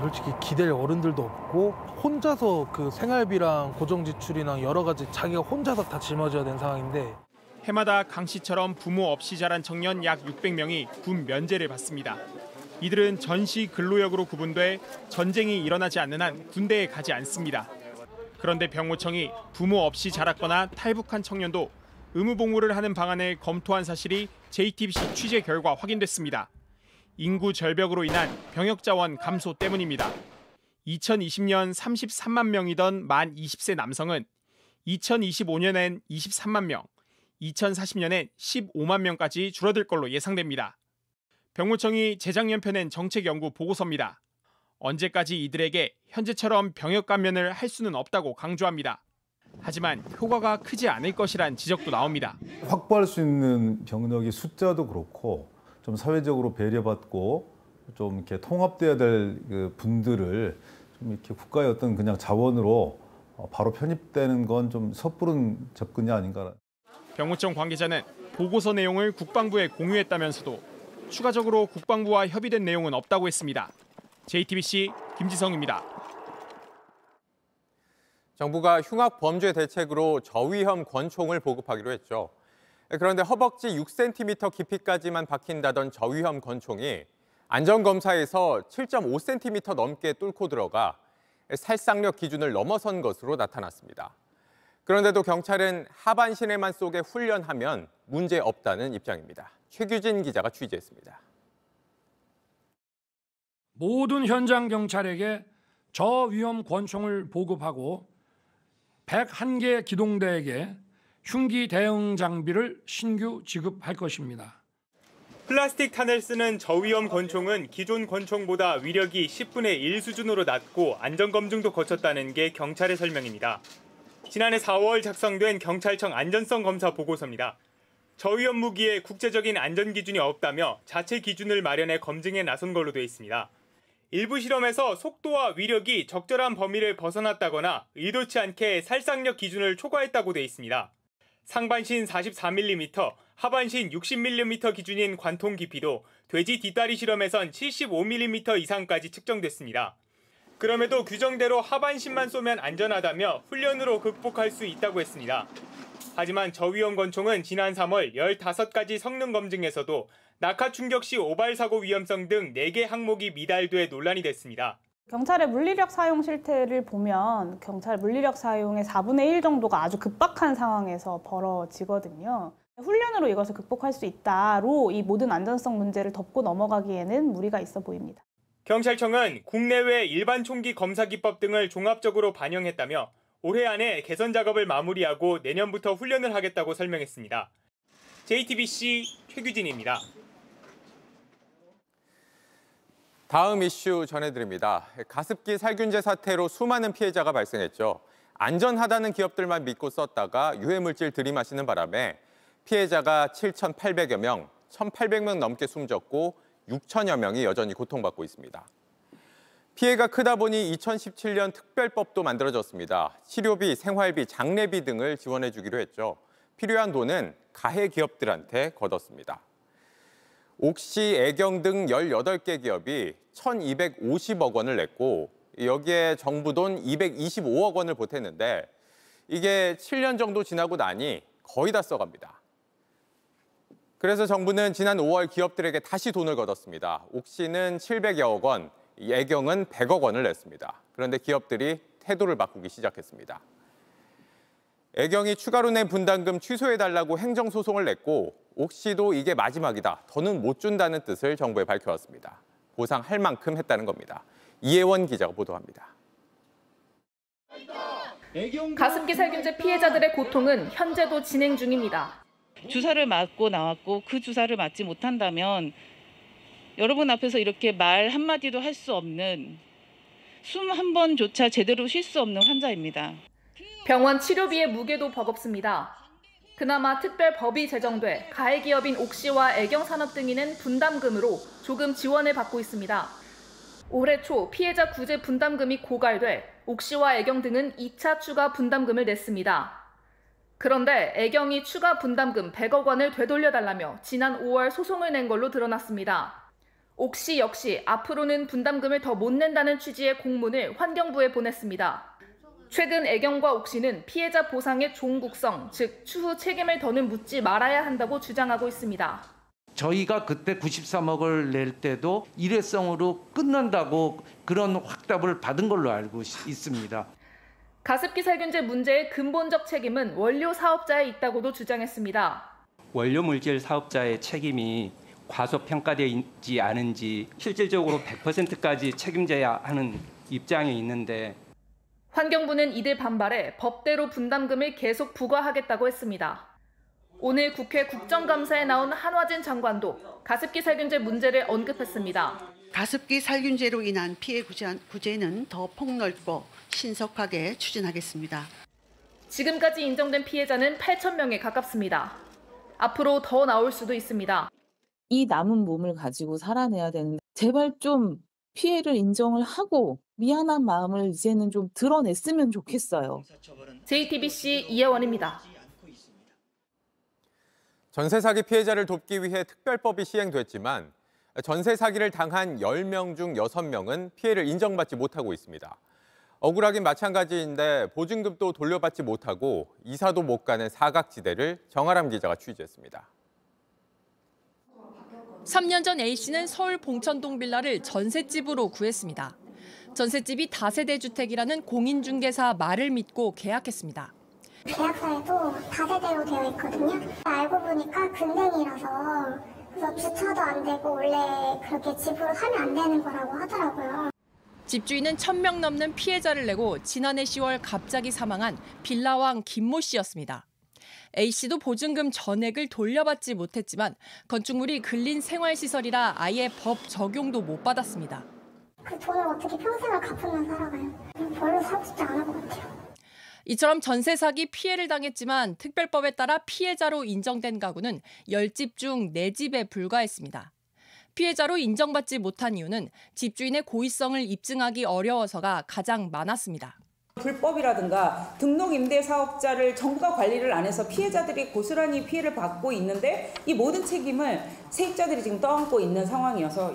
솔직히 기댈 어른들도 없고 혼자서 그 생활비랑 고정 지출이랑 여러 가지 자기가 혼자서 다 짊어져야 되는 상황인데 해마다 강 씨처럼 부모 없이 자란 청년 약 600명이 군 면제를 받습니다. 이들은 전시 근로역으로 구분돼 전쟁이 일어나지 않는 한 군대에 가지 않습니다. 그런데 병무청이 부모 없이 자랐거나 탈북한 청년도 의무 복무를 하는 방안을 검토한 사실이 JTBC 취재 결과 확인됐습니다. 인구 절벽으로 인한 병역 자원 감소 때문입니다. 2020년 33만 명이던 만 20세 남성은 2025년엔 23만 명, 2040년엔 15만 명까지 줄어들 걸로 예상됩니다. 병무청이 재작년 펴낸 정책 연구 보고서입니다. 언제까지 이들에게 현재처럼 병역 감면을 할 수는 없다고 강조합니다. 하지만 효과가 크지 않을 것이란 지적도 나옵니다. 확보할 수 있는 병력이 숫자도 그렇고 좀 사회적으로 배려받고 좀 이렇게 통합돼야 될 그 분들을 좀 이렇게 국가의 어떤 그냥 자원으로 어, 바로 편입되는 건 좀 섣부른 접근이 아닌가. 병무청 관계자는 보고서 내용을 국방부에 공유했다면서도 추가적으로 국방부와 협의된 내용은 없다고 했습니다. JTBC 김지성입니다. 정부가 흉악 범죄 대책으로 저위험 권총을 보급하기로 했죠. 그런데 허벅지 6cm 깊이까지만 박힌다던 저위험 권총이 안전검사에서 7.5cm 넘게 뚫고 들어가 살상력 기준을 넘어선 것으로 나타났습니다. 그런데도 경찰은 하반신에만 쏘게 훈련하면 문제 없다는 입장입니다. 최규진 기자가 취재했습니다. 모든 현장 경찰에게 저위험 권총을 보급하고 101개 기동대에게 흉기 대응 장비를 신규 지급할 것입니다. 플라스틱 탄을 쓰는 저위험 권총은 기존 권총보다 위력이 10분의 1 수준으로 낮고 안전검증도 거쳤다는 게 경찰의 설명입니다. 지난해 4월 작성된 경찰청 안전성 검사 보고서입니다. 저위험 무기에 국제적인 안전 기준이 없다며 자체 기준을 마련해 검증에 나선 걸로 되어 있습니다. 일부 실험에서 속도와 위력이 적절한 범위를 벗어났다거나 의도치 않게 살상력 기준을 초과했다고 돼 있습니다. 상반신 44mm, 하반신 60mm 기준인 관통 깊이도 돼지 뒷다리 실험에선 75mm 이상까지 측정됐습니다. 그럼에도 규정대로 하반신만 쏘면 안전하다며 훈련으로 극복할 수 있다고 했습니다. 하지만 저위험 권총은 지난 3월 15가지 성능 검증에서도 낙하 충격 시 오발 사고 위험성 등 4개 항목이 미달돼 논란이 됐습니다. 경찰의 물리력 사용 실태를 보면 경찰 물리력 사용의 4분의 1 정도가 아주 급박한 상황에서 벌어지거든요. 훈련으로 이것을 극복할 수 있다로 이 모든 안전성 문제를 덮고 넘어가기에는 무리가 있어 보입니다. 경찰청은 국내외 일반 총기 검사 기법 등을 종합적으로 반영했다며 올해 안에 개선 작업을 마무리하고 내년부터 훈련을 하겠다고 설명했습니다. JTBC 최규진입니다. 다음 이슈 전해드립니다. 가습기 살균제 사태로 수많은 피해자가 발생했죠. 안전하다는 기업들만 믿고 썼다가 유해물질 들이마시는 바람에 피해자가 7,800여 명, 1,800명 넘게 숨졌고 6천여 명이 여전히 고통받고 있습니다. 피해가 크다 보니 2017년 특별법도 만들어졌습니다. 치료비, 생활비, 장례비 등을 지원해 주기로 했죠. 필요한 돈은 가해 기업들한테 걷었습니다. 옥시, 애경 등 18개 기업이 1,250억 원을 냈고 여기에 정부 돈 225억 원을 보탰는데 이게 7년 정도 지나고 나니 거의 다 써갑니다. 그래서 정부는 지난 5월 기업들에게 다시 돈을 걷었습니다. 옥시는 700여억 원, 애경은 100억 원을 냈습니다. 그런데 기업들이 태도를 바꾸기 시작했습니다. 애경이 추가로 낸 분담금 취소해달라고 행정소송을 냈고 옥시도 이게 마지막이다. 더는 못 준다는 뜻을 정부에 밝혀왔습니다. 보상할 만큼 했다는 겁니다. 이혜원 기자가 보도합니다. 가습기 살균제 피해자들의 고통은 현재도 진행 중입니다. 주사를 맞고 나왔고 그 주사를 맞지 못한다면 여러분 앞에서 이렇게 말 한마디도 할 수 없는 숨 한 번조차 제대로 쉴 수 없는 환자입니다. 병원 치료비의 무게도 버겁습니다. 그나마 특별 법이 제정돼 가해 기업인 옥시와 애경산업 등이는 분담금으로 조금 지원을 받고 있습니다. 올해 초 피해자 구제 분담금이 고갈돼 옥시와 애경 등은 2차 추가 분담금을 냈습니다. 그런데 애경이 추가 분담금 100억 원을 되돌려달라며 지난 5월 소송을 낸 걸로 드러났습니다. 옥시 역시 앞으로는 분담금을 더 못 낸다는 취지의 공문을 환경부에 보냈습니다. 최근 애경과 옥시는 피해자 보상의 종국성, 즉 추후 책임을 더는 묻지 말아야 한다고 주장하고 있습니다. 저희가 그때 93억을 낼 때도 일회성으로 끝난다고 그런 확답을 받은 걸로 알고 있습니다. 가습기 살균제 문제의 근본적 책임은 원료 사업자에 있다고도 주장했습니다. 원료 물질 사업자의 책임이 과소평가되지 않은지 실질적으로 100%까지 책임져야 하는 입장에 있는데 환경부는 이들 반발에 법대로 분담금을 계속 부과하겠다고 했습니다. 오늘 국회 국정감사에 나온 한화진 장관도 가습기 살균제 문제를 언급했습니다. 가습기 살균제로 인한 피해 구제는 더 폭넓고 신속하게 추진하겠습니다. 지금까지 인정된 피해자는 8천 명에 가깝습니다. 앞으로 더 나올 수도 있습니다. 이 남은 몸을 가지고 살아내야 되는데 제발 좀 피해를 인정을 하고 미안한 마음을 이제는 좀 드러냈으면 좋겠어요. JTBC 이혜원입니다. 전세 사기 피해자를 돕기 위해 특별법이 시행됐지만 전세 사기를 당한 10명 중 6명은 피해를 인정받지 못하고 있습니다. 억울하긴 마찬가지인데 보증금도 돌려받지 못하고 이사도 못 가는 사각지대를 정아람 기자가 취재했습니다. 3년 전 A씨는 서울 봉천동 빌라를 전셋집으로 구했습니다. 전셋집이 다세대 주택이라는 공인중개사 말을 믿고 계약했습니다. 계약서에도 다세대로 되어 있거든요. 알고 보니까 근생이라서 그래서 주차도 안 되고 원래 그렇게 집으로 하면 안 되는 거라고 하더라고요. 집주인은 1000명 넘는 피해자를 내고 지난해 10월 갑자기 사망한 빌라왕 김모 씨였습니다. A씨도 보증금 전액을 돌려받지 못했지만 건축물이 근린 생활시설이라 아예 법 적용도 못 받았습니다. 그 돈을 어떻게 평생을 갚으면 살아가요? 별로 사고 싶지 않을 것 같아요. 이처럼 전세 사기 피해를 당했지만 특별법에 따라 피해자로 인정된 가구는 10집 중 4집에 불과했습니다. 피해자로 인정받지 못한 이유는 집주인의 고의성을 입증하기 어려워서가 가장 많았습니다. 불법이라든가 등록 임대 사업자를 정부가 관리를 안 해서 피해자들이 고스란히 피해를 받고 있는데 이 모든 책임을 세입자들이 지금 떠안고 있는 상황이어서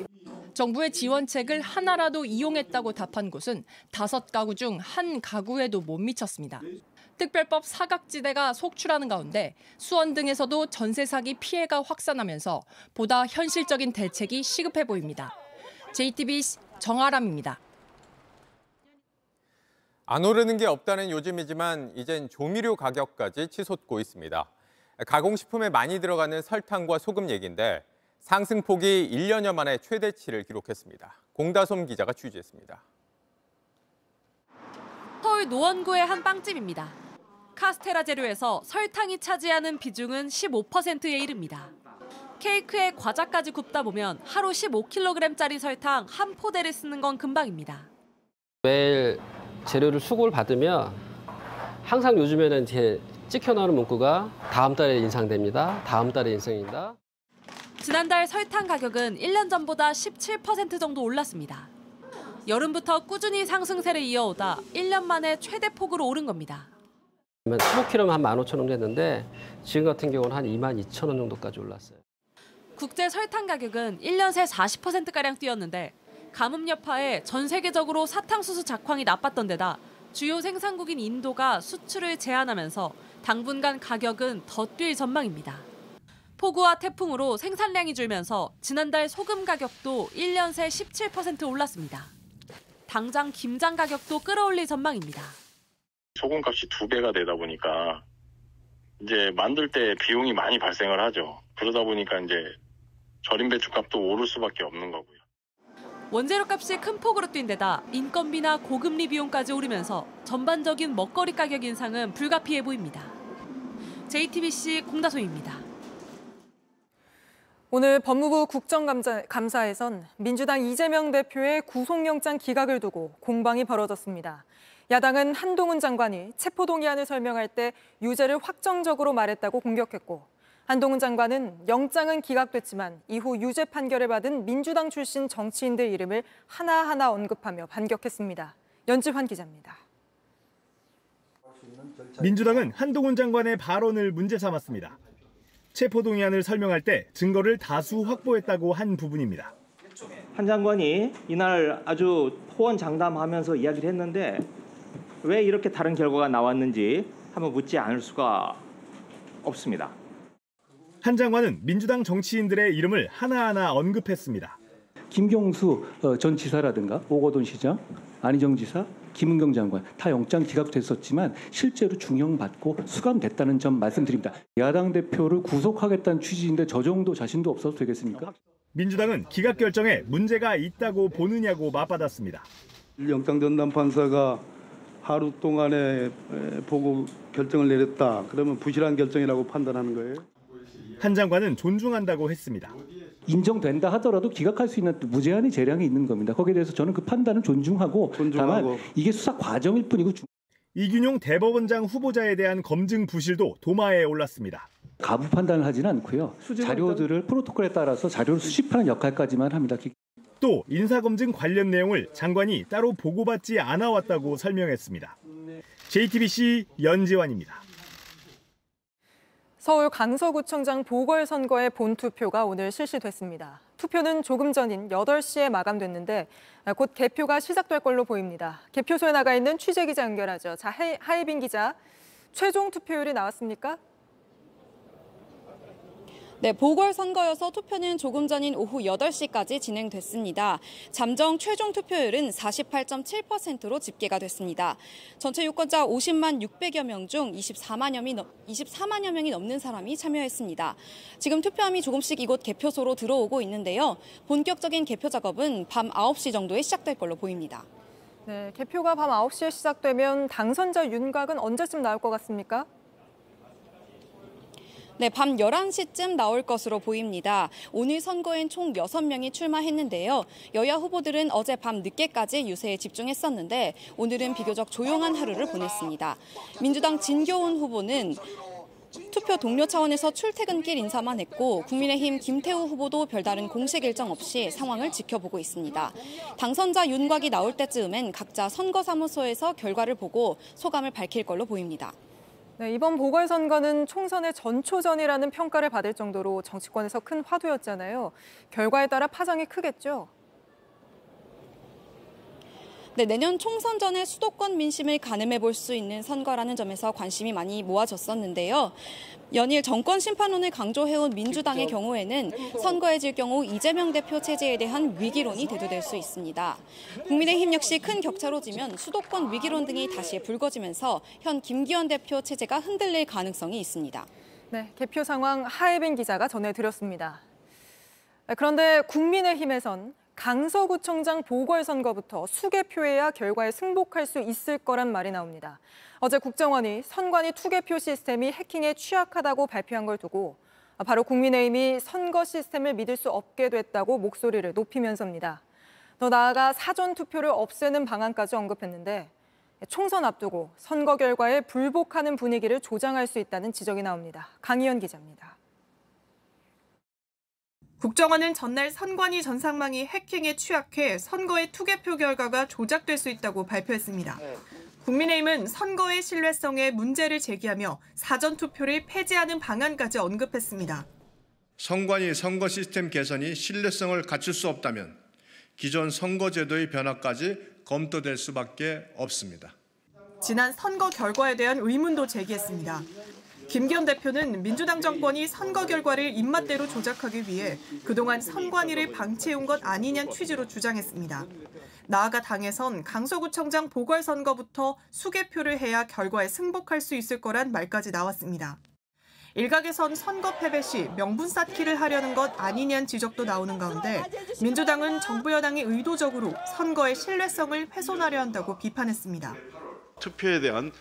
정부의 지원책을 하나라도 이용했다고 답한 곳은 다섯 가구 중 한 가구에도 못 미쳤습니다. 특별법 사각지대가 속출하는 가운데 수원 등에서도 전세 사기 피해가 확산하면서 보다 현실적인 대책이 시급해 보입니다. JTBC 정아람입니다. 안 오르는 게 없다는 요즘이지만 이젠 조미료 가격까지 치솟고 있습니다. 가공식품에 많이 들어가는 설탕과 소금 얘기인데 상승폭이 1년여 만에 최대치를 기록했습니다. 공다솜 기자가 취재했습니다. 서울 노원구의 한 빵집입니다. 카스테라 재료에서 설탕이 차지하는 비중은 15%에 이릅니다. 케이크에 과자까지 굽다 보면 하루 15kg짜리 설탕 한 포대를 쓰는 건 금방입니다. 매일 재료를 수고를 받으면 항상 요즘에는 이제 찍혀나오는 문구가 다음 달에 인상됩니다. 다음 달에 인상입니다. 지난달 설탕 가격은 1년 전보다 17% 정도 올랐습니다. 여름부터 꾸준히 상승세를 이어오다 1년 만에 최대 폭으로 오른 겁니다. 15kg면 한 15,000원 됐는데 지금 같은 경우는 한 22,000원 정도까지 올랐어요. 국제 설탕 가격은 1년 새 40%가량 뛰었는데 가뭄 여파에 전 세계적으로 사탕수수 작황이 나빴던 데다 주요 생산국인 인도가 수출을 제한하면서 당분간 가격은 더 뛸 전망입니다. 폭우와 태풍으로 생산량이 줄면서 지난달 소금 가격도 1년 새 17% 올랐습니다. 당장 김장 가격도 끌어올릴 전망입니다. 소금값이 두 배가 되다 보니까 이제 만들 때 비용이 많이 발생을 하죠. 그러다 보니까 이제 절임 배추값도 오를 수밖에 없는 거고요. 원재료 값이 큰 폭으로 뛴 데다 인건비나 고금리 비용까지 오르면서 전반적인 먹거리 가격 인상은 불가피해 보입니다. JTBC 공다소입니다. 오늘 법무부 국정감사에선 민주당 이재명 대표의 구속영장 기각을 두고 공방이 벌어졌습니다. 야당은 한동훈 장관이 체포동의안을 설명할 때 유죄를 확정적으로 말했다고 공격했고 한동훈 장관은 영장은 기각됐지만 이후 유죄 판결을 받은 민주당 출신 정치인들 이름을 하나하나 언급하며 반격했습니다. 연지환 기자입니다. 민주당은 한동훈 장관의 발언을 문제 삼았습니다. 체포동의안을 설명할 때 증거를 다수 확보했다고 한 부분입니다. 한 장관이 이날 아주 호언장담하면서 이야기를 했는데 왜 이렇게 다른 결과가 나왔는지 한번 묻지 않을 수가 없습니다. 한 장관은 민주당 정치인들의 이름을 하나하나 언급했습니다. 김경수 어, 전 지사라든가 오거돈 시장, 안희정 지사, 김은경 장관 다 영장 기각됐었지만 실제로 중형받고 수감됐다는 점 말씀드립니다. 야당 대표를 구속하겠다는 취지인데 저 정도 자신도 없어도 되겠습니까? 민주당은 기각 결정에 문제가 있다고 보느냐고 맞받았습니다. 영장 전담 판사가 하루 동안에 보고 결정을 내렸다. 그러면 부실한 결정이라고 판단하는 거예요? 한 장관은 존중한다고 했습니다. 인정된다 하더라도 기각할 수 있는 무제한의 재량이 있는 겁니다. 거기에 대해서 저는 그 판단을 존중하고, 존중하고. 다만 이게 수사 과정일 뿐이고 이균용 대법원장 후보자에 대한 검증 부실도 도마에 올랐습니다. 가부 판단을 하지는 않고요. 자료들을 프로토콜에 따라서 자료를 수집하는 역할까지만 합니다. 또 인사검증 관련 내용을 장관이 따로 보고받지 않아 왔다고 설명했습니다. JTBC 연지환입니다. 서울 강서구청장 보궐선거의 본투표가 오늘 실시됐습니다. 투표는 조금 전인 8시에 마감됐는데 곧 개표가 시작될 걸로 보입니다. 개표소에 나가 있는 취재기자 연결하죠. 자, 하이빈 기자, 최종 투표율이 나왔습니까? 네, 보궐선거여서 투표는 조금 전인 오후 8시까지 진행됐습니다. 잠정 최종 투표율은 48.7%로 집계가 됐습니다. 전체 유권자 50만 600여 명 중 24만여, 24만여 명이 넘는 사람이 참여했습니다. 지금 투표함이 조금씩 이곳 개표소로 들어오고 있는데요. 본격적인 개표 작업은 밤 9시 정도에 시작될 걸로 보입니다. 네, 개표가 밤 9시에 시작되면 당선자 윤곽은 언제쯤 나올 것 같습니까? 네, 밤 11시쯤 나올 것으로 보입니다. 오늘 선거엔 총 6명이 출마했는데요. 여야 후보들은 어제 밤 늦게까지 유세에 집중했었는데 오늘은 비교적 조용한 하루를 보냈습니다. 민주당 진교훈 후보는 투표 동료 차원에서 출퇴근길 인사만 했고 국민의힘 김태우 후보도 별다른 공식 일정 없이 상황을 지켜보고 있습니다. 당선자 윤곽이 나올 때쯤엔 각자 선거사무소에서 결과를 보고 소감을 밝힐 걸로 보입니다. 네, 이번 보궐선거는 총선의 전초전이라는 평가를 받을 정도로 정치권에서 큰 화두였잖아요. 결과에 따라 파장이 크겠죠? 네, 내년 총선 전에 수도권 민심을 가늠해 볼 수 있는 선거라는 점에서 관심이 많이 모아졌었는데요. 연일 정권 심판론을 강조해온 민주당의 경우에는 선거에 질 경우 이재명 대표 체제에 대한 위기론이 대두될 수 있습니다. 국민의힘 역시 큰 격차로 지면 수도권 위기론 등이 다시 불거지면서 현 김기현 대표 체제가 흔들릴 가능성이 있습니다. 네, 개표 상황 하예빈 기자가 전해드렸습니다. 그런데 국민의힘에선 강서구청장 보궐선거부터 수개표해야 결과에 승복할 수 있을 거란 말이 나옵니다. 어제 국정원이 선관위 투개표 시스템이 해킹에 취약하다고 발표한 걸 두고 바로 국민의힘이 선거 시스템을 믿을 수 없게 됐다고 목소리를 높이면서입니다. 더 나아가 사전 투표를 없애는 방안까지 언급했는데 총선 앞두고 선거 결과에 불복하는 분위기를 조장할 수 있다는 지적이 나옵니다. 강희연 기자입니다. 국정원은 전날 선관위 전상망이 해킹에 취약해 선거의 투개표 결과가 조작될 수 있다고 발표했습니다. 국민의힘은 선거의 신뢰성에 문제를 제기하며 사전 투표를 폐지하는 방안까지 언급했습니다. 선관위 선거 시스템 개선이 신뢰성을 갖출 수 없다면 기존 선거제도의 변화까지 검토될 수밖에 없습니다. 지난 선거 결과에 대한 의문도 제기했습니다. 김기현 대표는 민주당 정권이 선거 결과를 입맛대로 조작하기 위해 그동안 선관위를 방치해온 것 아니냐는 취지로 주장했습니다. 나아가 당에선 강서구청장 보궐선거부터 수개표를 해야 결과에 승복할 수 있을 거란 말까지 나왔습니다. 일각에선 선거 패배 시 명분 쌓기를 하려는 것 아니냐는 지적도 나오는 가운데 민주당은 정부 여당이 의도적으로 선거의 신뢰성을 훼손하려 한다고 비판했습니다. 투표에 대한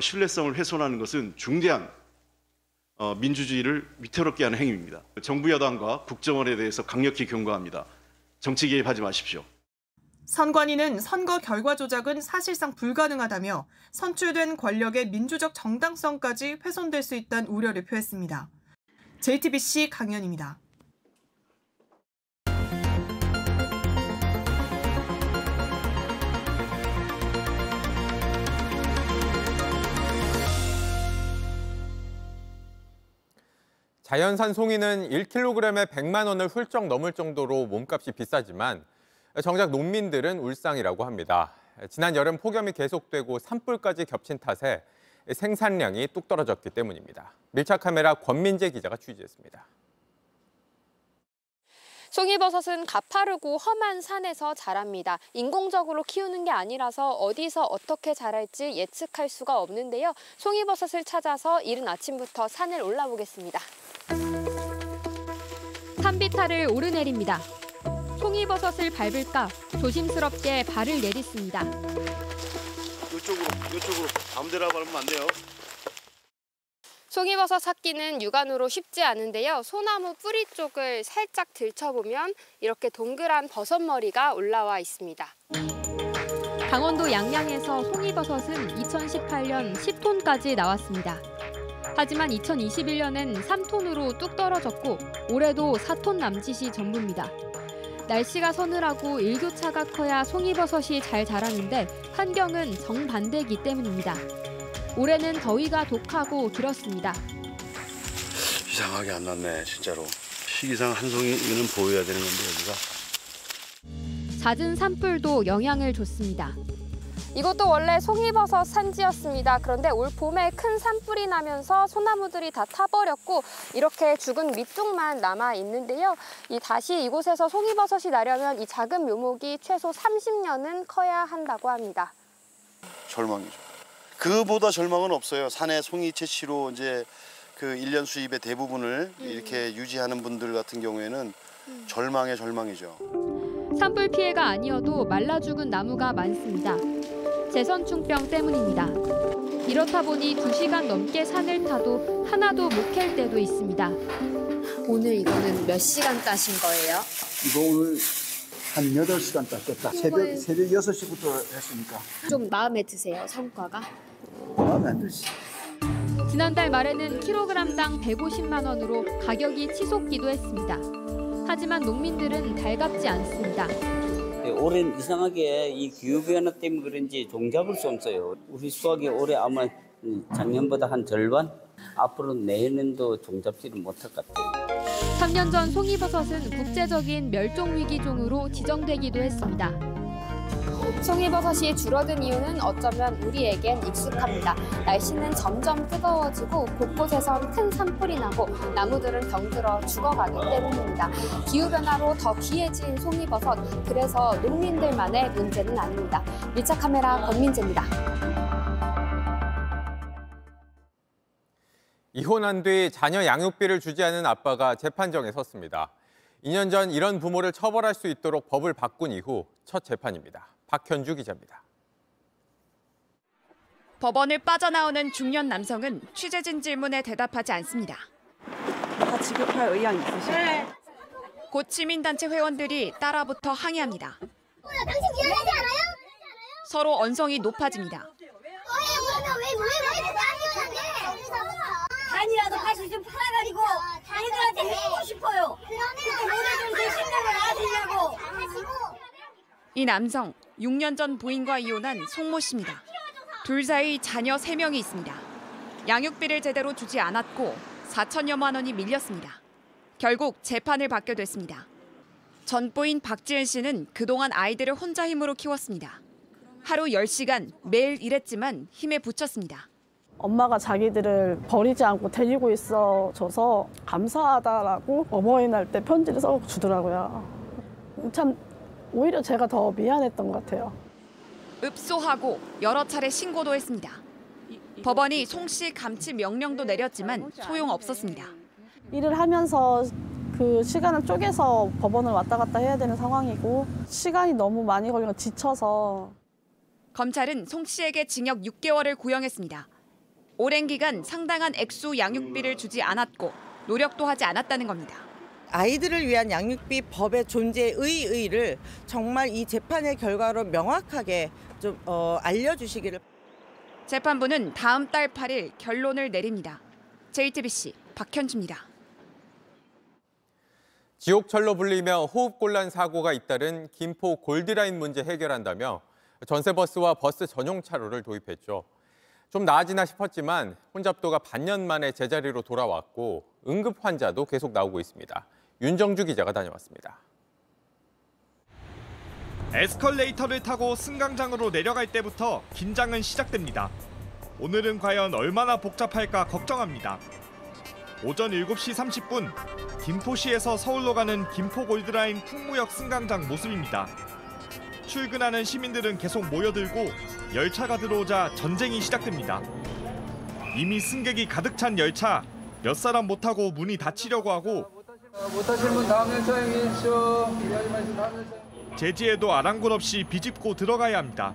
신뢰성을 훼손하는 것은 중대한 민주주의를 위태롭게 하는 행위입니다. 정부 여당과 국정원에 대해서 강력히 경고합니다. 정치 개입하지 마십시오. 선관위는 선거 결과 조작은 사실상 불가능하다며 선출된 권력의 민주적 정당성까지 훼손될 수 있다는 우려를 표했습니다. JTBC 강연입니다. 자연산 송이는 1kg에 100만 원을 훌쩍 넘을 정도로 몸값이 비싸지만 정작 농민들은 울상이라고 합니다. 지난 여름 폭염이 계속되고 산불까지 겹친 탓에 생산량이 뚝 떨어졌기 때문입니다. 밀착 카메라 권민재 기자가 취재했습니다. 송이버섯은 가파르고 험한 산에서 자랍니다. 인공적으로 키우는 게 아니라서 어디서 어떻게 자랄지 예측할 수가 없는데요. 송이버섯을 찾아서 이른 아침부터 산을 올라보겠습니다. 산비탈을 오르내립니다. 송이버섯을 밟을까 조심스럽게 발을 내딛습니다. 이쪽으로, 이쪽으로 아무데나 밟으면 안 돼요. 송이버섯 찾기는 육안으로 쉽지 않은데요. 소나무 뿌리 쪽을 살짝 들춰보면 이렇게 동그란 버섯머리가 올라와 있습니다. 강원도 양양에서 송이버섯은 2018년 10톤까지 나왔습니다. 하지만 2021년엔 3톤으로 뚝 떨어졌고 올해도 4톤 남짓이 전부입니다. 날씨가 서늘하고 일교차가 커야 송이버섯이 잘 자라는데 환경은 정반대이기 때문입니다. 올해는 더위가 독하고 길었습니다. 이상하게 안 났네, 진짜로. 시기상 한 송이는 보여야 되는 건데 여기가. 잦은 산불도 영향을 줬습니다. 이것도 원래 송이버섯 산지였습니다. 그런데 올 봄에 큰 산불이 나면서 소나무들이 다 타버렸고 이렇게 죽은 밑쪽만 남아 있는데요. 이 다시 이곳에서 송이버섯이 나려면 이 작은 묘목이 최소 30년은 커야 한다고 합니다. 절망이죠. 그보다 절망은 없어요. 산에 송이 채취로 이제 그 일년 수입의 대부분을 이렇게 유지하는 분들 같은 경우에는 절망의 절망이죠. 산불 피해가 아니어도 말라 죽은 나무가 많습니다. 재선 충병 때문입니다. 이렇다 보니 2시간 넘게 산을 타도 하나도 못 캘 때도 있습니다. 오늘 이거는 몇 시간 따신 거예요? 이거 오늘 한 8시간 땄겠다. 새벽, 새벽 6시부터 했으니까. 좀 마음에 드세요, 성과가? 마음에 안 들지. 지난달 말에는 킬로그램당 150만 원으로 가격이 치솟기도 했습니다. 하지만 농민들은 달갑지 않습니다. 네, 올해는 이상하게 이 기후변화 때문에 그런지 종잡을 수 없어요. 우리 수확이 올해 아마 작년보다 한 절반? 앞으로 내년도 종잡지를 못할 것 같아요. 3년 전 송이버섯은 국제적인 멸종위기종으로 지정되기도 했습니다. 송이버섯이 줄어든 이유는 어쩌면 우리에겐 익숙합니다. 날씨는 점점 뜨거워지고 곳곳에선 큰 산불이 나고 나무들은 병들어 죽어가기 때문입니다. 기후변화로 더 귀해진 송이버섯, 그래서 농민들만의 문제는 아닙니다. 밀착 카메라 권민재입니다. 이혼한 뒤 자녀 양육비를 주지 않은 아빠가 재판정에 섰습니다. 2년 전 이런 부모를 처벌할 수 있도록 법을 바꾼 이후 첫 재판입니다. 박현주 기자입니다. 법원을 빠져나오는 중년 남성은 취재진 질문에 대답하지 않습니다. 다 지급할 의향 있으시죠? 네. 곧 시민단체 회원들이 따라붙어 항의합니다. 당신 미안하지 않아요? 서로 언성이 높아집니다. 단이라도 다시 좀 팔아가지고 애들한테 해주고 싶어요. 그때 노래 좀 신나게 나와주려고. 이 남성, 6년 전 부인과 이혼한 송모 씨입니다. 둘 사이 자녀 3명이 있습니다. 양육비를 제대로 주지 않았고 4천여만 원이 밀렸습니다. 결국 재판을 받게 됐습니다. 전 부인 박지은 씨는 그동안 아이들을 혼자 힘으로 키웠습니다. 하루 10시간 매일 일했지만 힘에 부쳤습니다. 엄마가 자기들을 버리지 않고 데리고 있어줘서 감사하다라고 어버이날 때 편지를 써 주더라고요. 참 오히려 제가 더 미안했던 것 같아요. 읍소하고 여러 차례 신고도 했습니다. 법원이 송 씨 감치 명령도 내렸지만 소용없었습니다. 일을 하면서 그 시간을 쪼개서 법원을 왔다 갔다 해야 되는 상황이고 시간이 너무 많이 걸리고 지쳐서 검찰은 송 씨에게 징역 6개월을 구형했습니다. 오랜 기간 상당한 액수 양육비를 주지 않았고 노력도 하지 않았다는 겁니다. 아이들을 위한 양육비 법의 존재의 의의를 정말 이 재판의 결과로 명확하게 좀 어, 알려주시기를. 재판부는 다음 달 8일 결론을 내립니다. JTBC 박현주입니다. 지옥철로 불리며 호흡곤란 사고가 잇따른 김포 골드라인 문제 해결한다며 전세버스와 버스 전용 차로를 도입했죠. 좀 나아지나 싶었지만 혼잡도가 반년 만에 제자리로 돌아왔고 응급 환자도 계속 나오고 있습니다. 윤정주 기자가 다녀왔습니다. 에스컬레이터를 타고 승강장으로 내려갈 때부터 긴장은 시작됩니다. 오늘은 과연 얼마나 복잡할까 걱정합니다. 오전 7시 30분 김포시에서 서울로 가는 김포 골드라인 풍무역 승강장 모습입니다. 출근하는 시민들은 계속 모여들고 열차가 들어오자 전쟁이 시작됩니다. 이미 승객이 가득 찬 열차 몇 사람 못 타고 문이 닫히려고 하고 못분 다음. 제지에도 아랑곳 없이 비집고 들어가야 합니다.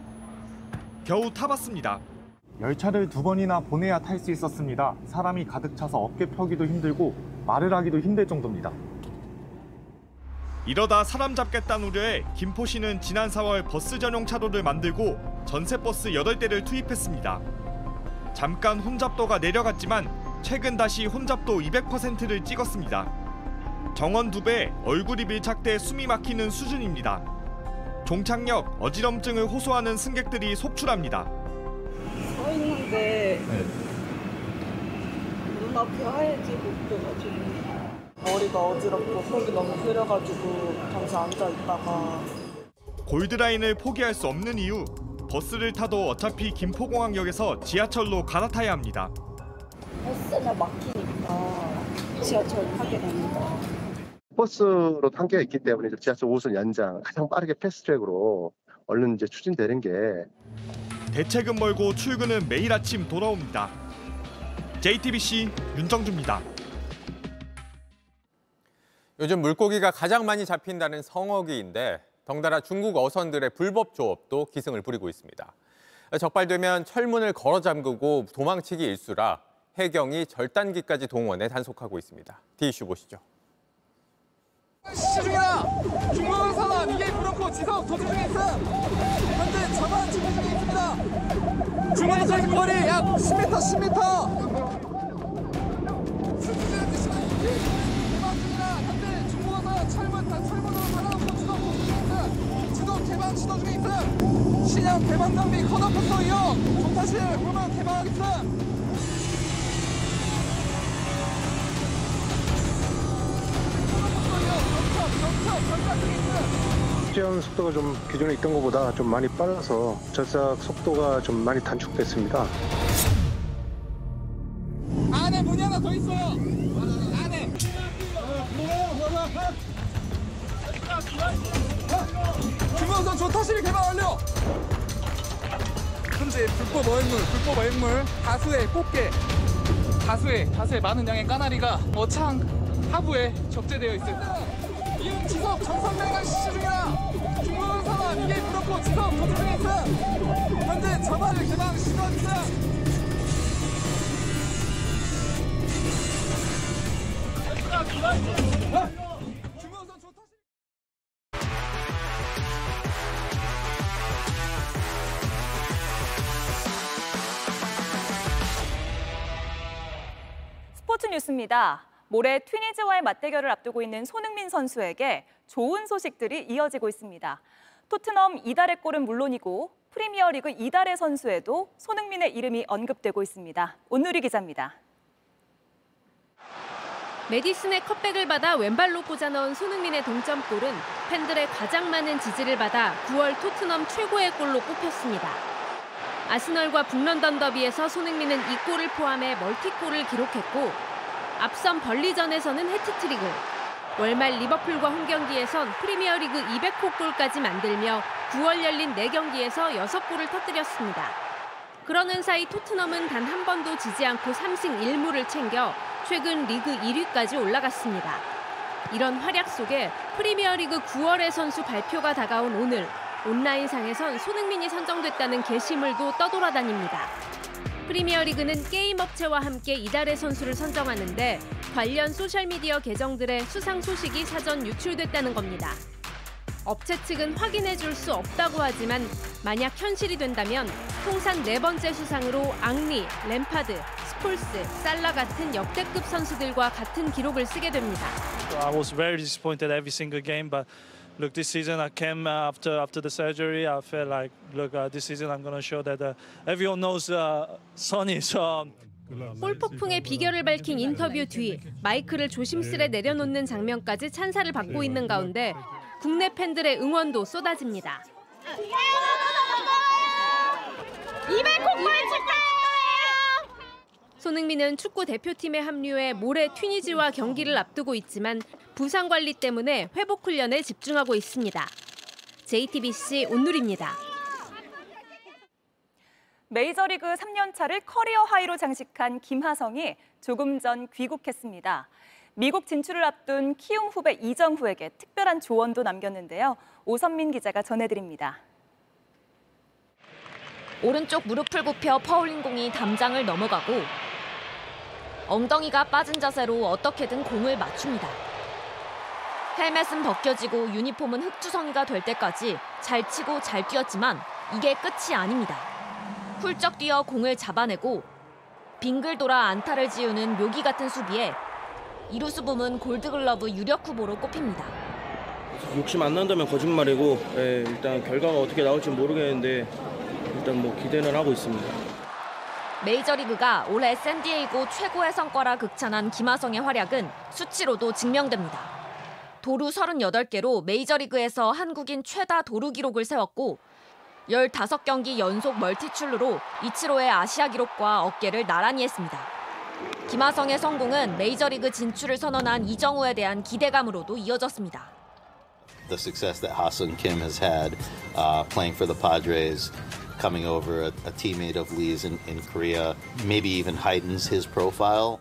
겨우 타봤습니다. 열차를 두 번이나 보내야 탈 수 있었습니다. 사람이 가득 차서 어깨 펴기도 힘들고 말을 하기도 힘들 정도입니다. 이러다 사람 잡겠다는 우려에 김포시는 지난 4월 버스 전용 차로를 만들고 전세버스 8대를 투입했습니다. 잠깐 혼잡도가 내려갔지만 최근 다시 혼잡도 200%를 찍었습니다. 정원 두 배, 얼굴이 밀착돼 숨이 막히는 수준입니다. 종착역 어지럼증을 호소하는 승객들이 속출합니다. 서 있는데 눈앞이 하얘지 못 떠가지고 머리가 어지럽고 속이 너무 쓰려가지고 잠시 앉아 있다가 골드라인을 포기할 수 없는 이유 버스를 타도 어차피 김포공항역에서 지하철로 갈아타야 합니다. 버스가 막히니까 지하철 타게 됩니다. 버스로 한계가 있기 때문에 이제 지하철 5호선 연장 가장 빠르게 패스트트랙으로 얼른 이제 추진되는 게 대책은 멀고 출근은 매일 아침 돌아옵니다. JTBC 윤정주입니다. 요즘 물고기가 가장 많이 잡힌다는 성어기인데 덩달아 중국 어선들의 불법 조업도 기승을 부리고 있습니다. 적발되면 철문을 걸어 잠그고 도망치기 일수라 해경이 절단기까지 동원해 단속하고 있습니다. 디이슈 보시죠. 시 중이다 중국어 사람 이게 브로커 지석 도주 중에 있음. 현재 전화 진행 중에 있습니다. 중국어선 거리 약 10m, 10m. 수주제 드시는 개방 중이라 현재 중국어선 철문 다 철문으로 달아놓고 지석 도주 중에 있음. 지석 개방 시도 중에 있음. 신형 개방 장비 컷오프터 이용 조타실 보면 개방하겠음. 수전 속도가 좀 기존에 있던 것보다 좀 많이 빨라서 절삭 속도가 좀 많이 단축됐습니다. 안에 문이 하나 더 있어요. 안에. 중앙선 조타실 개방 완료. 현재 불법 어획물, 불법 어획물 다수의 꽃게, 다수의 다수의 많은 양의 까나리가 어창 하부에 적재되어 있습니다. 이응 지석 정선맹을 시시 중이라 중국은 사람 이게 불었고 지석 있음. 현재 전화를 개방 시도하고 있음. 스포츠 뉴스입니다. 모레 튀니즈와의 맞대결을 앞두고 있는 손흥민 선수에게 좋은 소식들이 이어지고 있습니다. 토트넘 이달의 골은 물론이고 프리미어리그 이달의 선수에도 손흥민의 이름이 언급되고 있습니다. 온누리 기자입니다. 메디슨의 컵백을 받아 왼발로 꽂아 넣은 손흥민의 동점골은 팬들의 가장 많은 지지를 받아 9월 토트넘 최고의 골로 꼽혔습니다. 아스널과 북런던 더비에서 손흥민은 이 골을 포함해 멀티골을 기록했고 앞선 벌리전에서는 해트트릭을 월말 리버풀과 홈경기에선 프리미어리그 200호 골까지 만들며 9월 열린 4경기에서 6골을 터뜨렸습니다. 그러는 사이 토트넘은 단 한 번도 지지 않고 3승 1무를 챙겨 최근 리그 1위까지 올라갔습니다. 이런 활약 속에 프리미어리그 9월의 선수 발표가 다가온 오늘 온라인상에선 손흥민이 선정됐다는 게시물도 떠돌아다닙니다. 프리미어리그는 게임 업체와 함께 이달의 선수를 선정하는데 관련 소셜미디어 계정들의 수상 소식이 사전 유출됐다는 겁니다. 업체 측은 확인해 줄 수 없다고 하지만 만약 현실이 된다면 통산 네 번째 수상으로 앙리, 램파드, 스콜스, 살라 같은 역대급 선수들과 같은 기록을 쓰게 됩니다. I was very disappointed every single game, but look, this season I came uh, after after the surgery. I felt like, look, uh, this season I'm gonna show that uh, everyone knows uh, Sonny. So. um, 볼 폭풍의 비결을 밝힌 인터뷰 뒤 마이크를 조심스레 내려놓는 장면까지 찬사를 받고 있는 가운데 국내 팬들의 응원도 쏟아집니다. 200 콩물 축하해요! 손흥민은 축구 대표팀에 합류해 모레 튀니지와 경기를 앞두고 있지만 부상 관리 때문에 회복 훈련에 집중하고 있습니다. JTBC 온누리입니다. 메이저리그 3년차를 커리어 하이로 장식한 김하성이 조금 전 귀국했습니다. 미국 진출을 앞둔 키움 후배 이정후에게 특별한 조언도 남겼는데요. 오선민 기자가 전해드립니다. 오른쪽 무릎을 굽혀 퍼올린 공이 담장을 넘어가고 엉덩이가 빠진 자세로 어떻게든 공을 맞춥니다. 헬멧은 벗겨지고 유니폼은 흑주성이가 될 때까지 잘 치고 잘 뛰었지만 이게 끝이 아닙니다. 훌쩍 뛰어 공을 잡아내고 빙글 돌아 안타를 지우는 묘기 같은 수비에 이루수 붐은 골드글러브 유력 후보로 꼽힙니다. 욕심 안 난다면 거짓말이고 예, 일단 결과가 어떻게 나올지 모르겠는데 일단 뭐 기대는 하고 있습니다. 메이저리그가 올해 샌디에이고 최고의 성과라 극찬한 김하성의 활약은 수치로도 증명됩니다. 도루 38개로 메이저리그에서 한국인 최다 도루 기록을 세웠고 15경기 연속 멀티출루로 이치로의 아시아 기록과 어깨를 나란히 했습니다. 김하성의 성공은 메이저리그 진출을 선언한 이정우에 대한 기대감으로도 이어졌습니다. the success that Hassan Kim has had uh, playing for the Padres, coming over a, a teammate of Lee's in, in Korea, maybe even heightens his profile.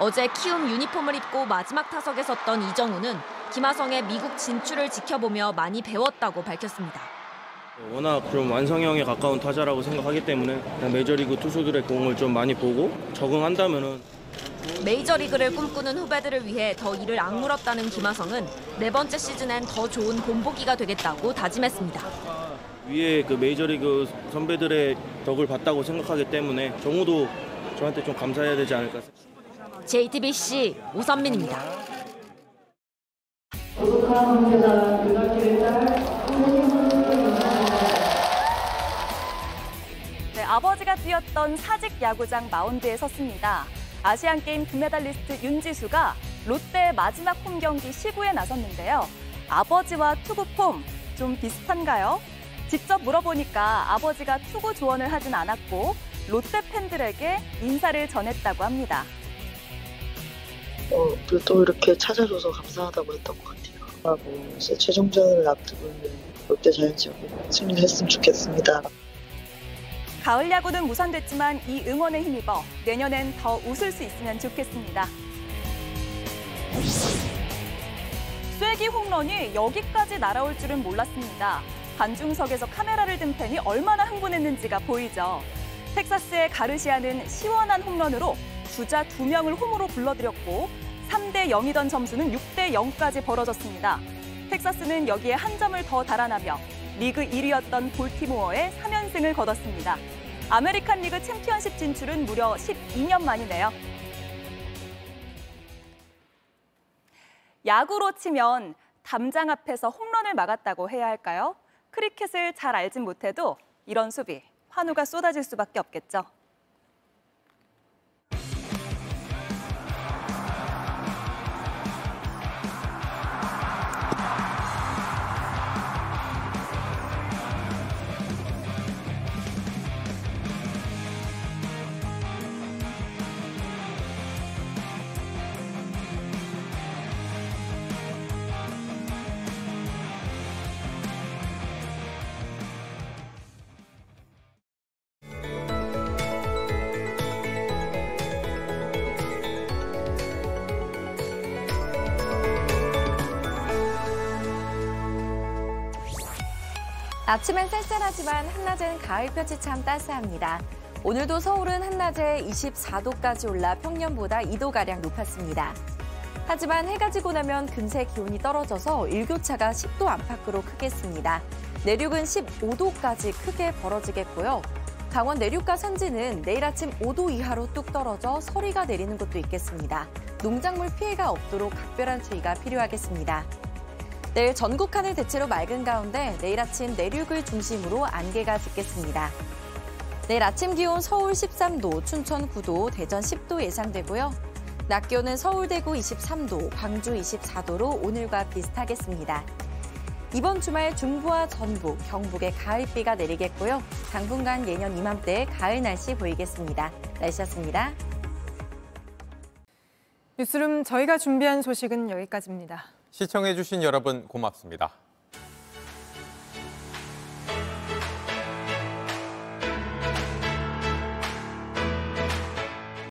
어제 키움 유니폼을 입고 마지막 타석에 섰던 이정우는 김하성의 미국 진출을 지켜보며 많이 배웠다고 밝혔습니다. 워낙 좀 완성형에 가까운 타자라고 생각하기 때문에 메이저리그 투수들의 공을 좀 많이 보고 적응한다면은 메이저리그를 꿈꾸는 후배들을 위해 더 일을 악물었다는 김하성은 네 번째 시즌엔 더 좋은 본보기가 되겠다고 다짐했습니다. 위에 그 메이저리그 선배들의 덕을 봤다고 생각하기 때문에 정우도 저한테 좀 감사해야 되지 않을까. JTBC 오선민입니다. 네, 아버지가 뛰었던 사직 야구장 마운드에 섰습니다. 아시안 게임 금메달리스트 윤지수가 롯데 마지막 홈 경기 시구에 나섰는데요. 아버지와 투구 폼 좀 비슷한가요? 직접 물어보니까 아버지가 투구 조언을 하진 않았고 롯데 팬들에게 인사를 전했다고 합니다. 어, 또 이렇게 찾아줘서 감사하다고 했던 것 같아요. 하고 이제 최종전을 앞두고 있는 롯데 자이언츠하고 승리를 했으면 좋겠습니다. 가을 야구는 무산됐지만 이 응원에 힘입어 내년엔 더 웃을 수 있으면 좋겠습니다. 쐐기 홈런이 여기까지 날아올 줄은 몰랐습니다. 관중석에서 카메라를 든 팬이 얼마나 흥분했는지가 보이죠. 텍사스의 가르시아는 시원한 홈런으로 주자 두명을 홈으로 불러들였고 3대 0이던 점수는 6대 0까지 벌어졌습니다. 텍사스는 여기에 한 점을 더 달아나며 리그 1위였던 볼티모어에 3연승을 거뒀습니다. 아메리칸 리그 챔피언십 진출은 무려 12년 만이네요. 야구로 치면 담장 앞에서 홈런을 막았다고 해야 할까요? 크리켓을 잘 알진 못해도 이런 수비, 환호가 쏟아질 수밖에 없겠죠. 아침엔 쌀쌀하지만 한낮엔 가을볕이 참 따스합니다. 오늘도 서울은 한낮에 24도까지 올라 평년보다 2도가량 높았습니다. 하지만 해가 지고 나면 금세 기온이 떨어져서 일교차가 10도 안팎으로 크겠습니다. 내륙은 15도까지 크게 벌어지겠고요. 강원 내륙과 산지는 내일 아침 5도 이하로 뚝 떨어져 서리가 내리는 곳도 있겠습니다. 농작물 피해가 없도록 각별한 주의가 필요하겠습니다. 내일 전국 하늘 대체로 맑은 가운데 내일 아침 내륙을 중심으로 안개가 짙겠습니다. 내일 아침 기온 서울 13도, 춘천 9도, 대전 10도 예상되고요. 낮 기온은 서울 대구 23도, 광주 24도로 오늘과 비슷하겠습니다. 이번 주말 중부와 전북, 경북에 가을비가 내리겠고요. 당분간 예년 이맘때 가을 날씨 보이겠습니다. 날씨였습니다. 뉴스룸 저희가 준비한 소식은 여기까지입니다. 시청해주신 여러분 고맙습니다.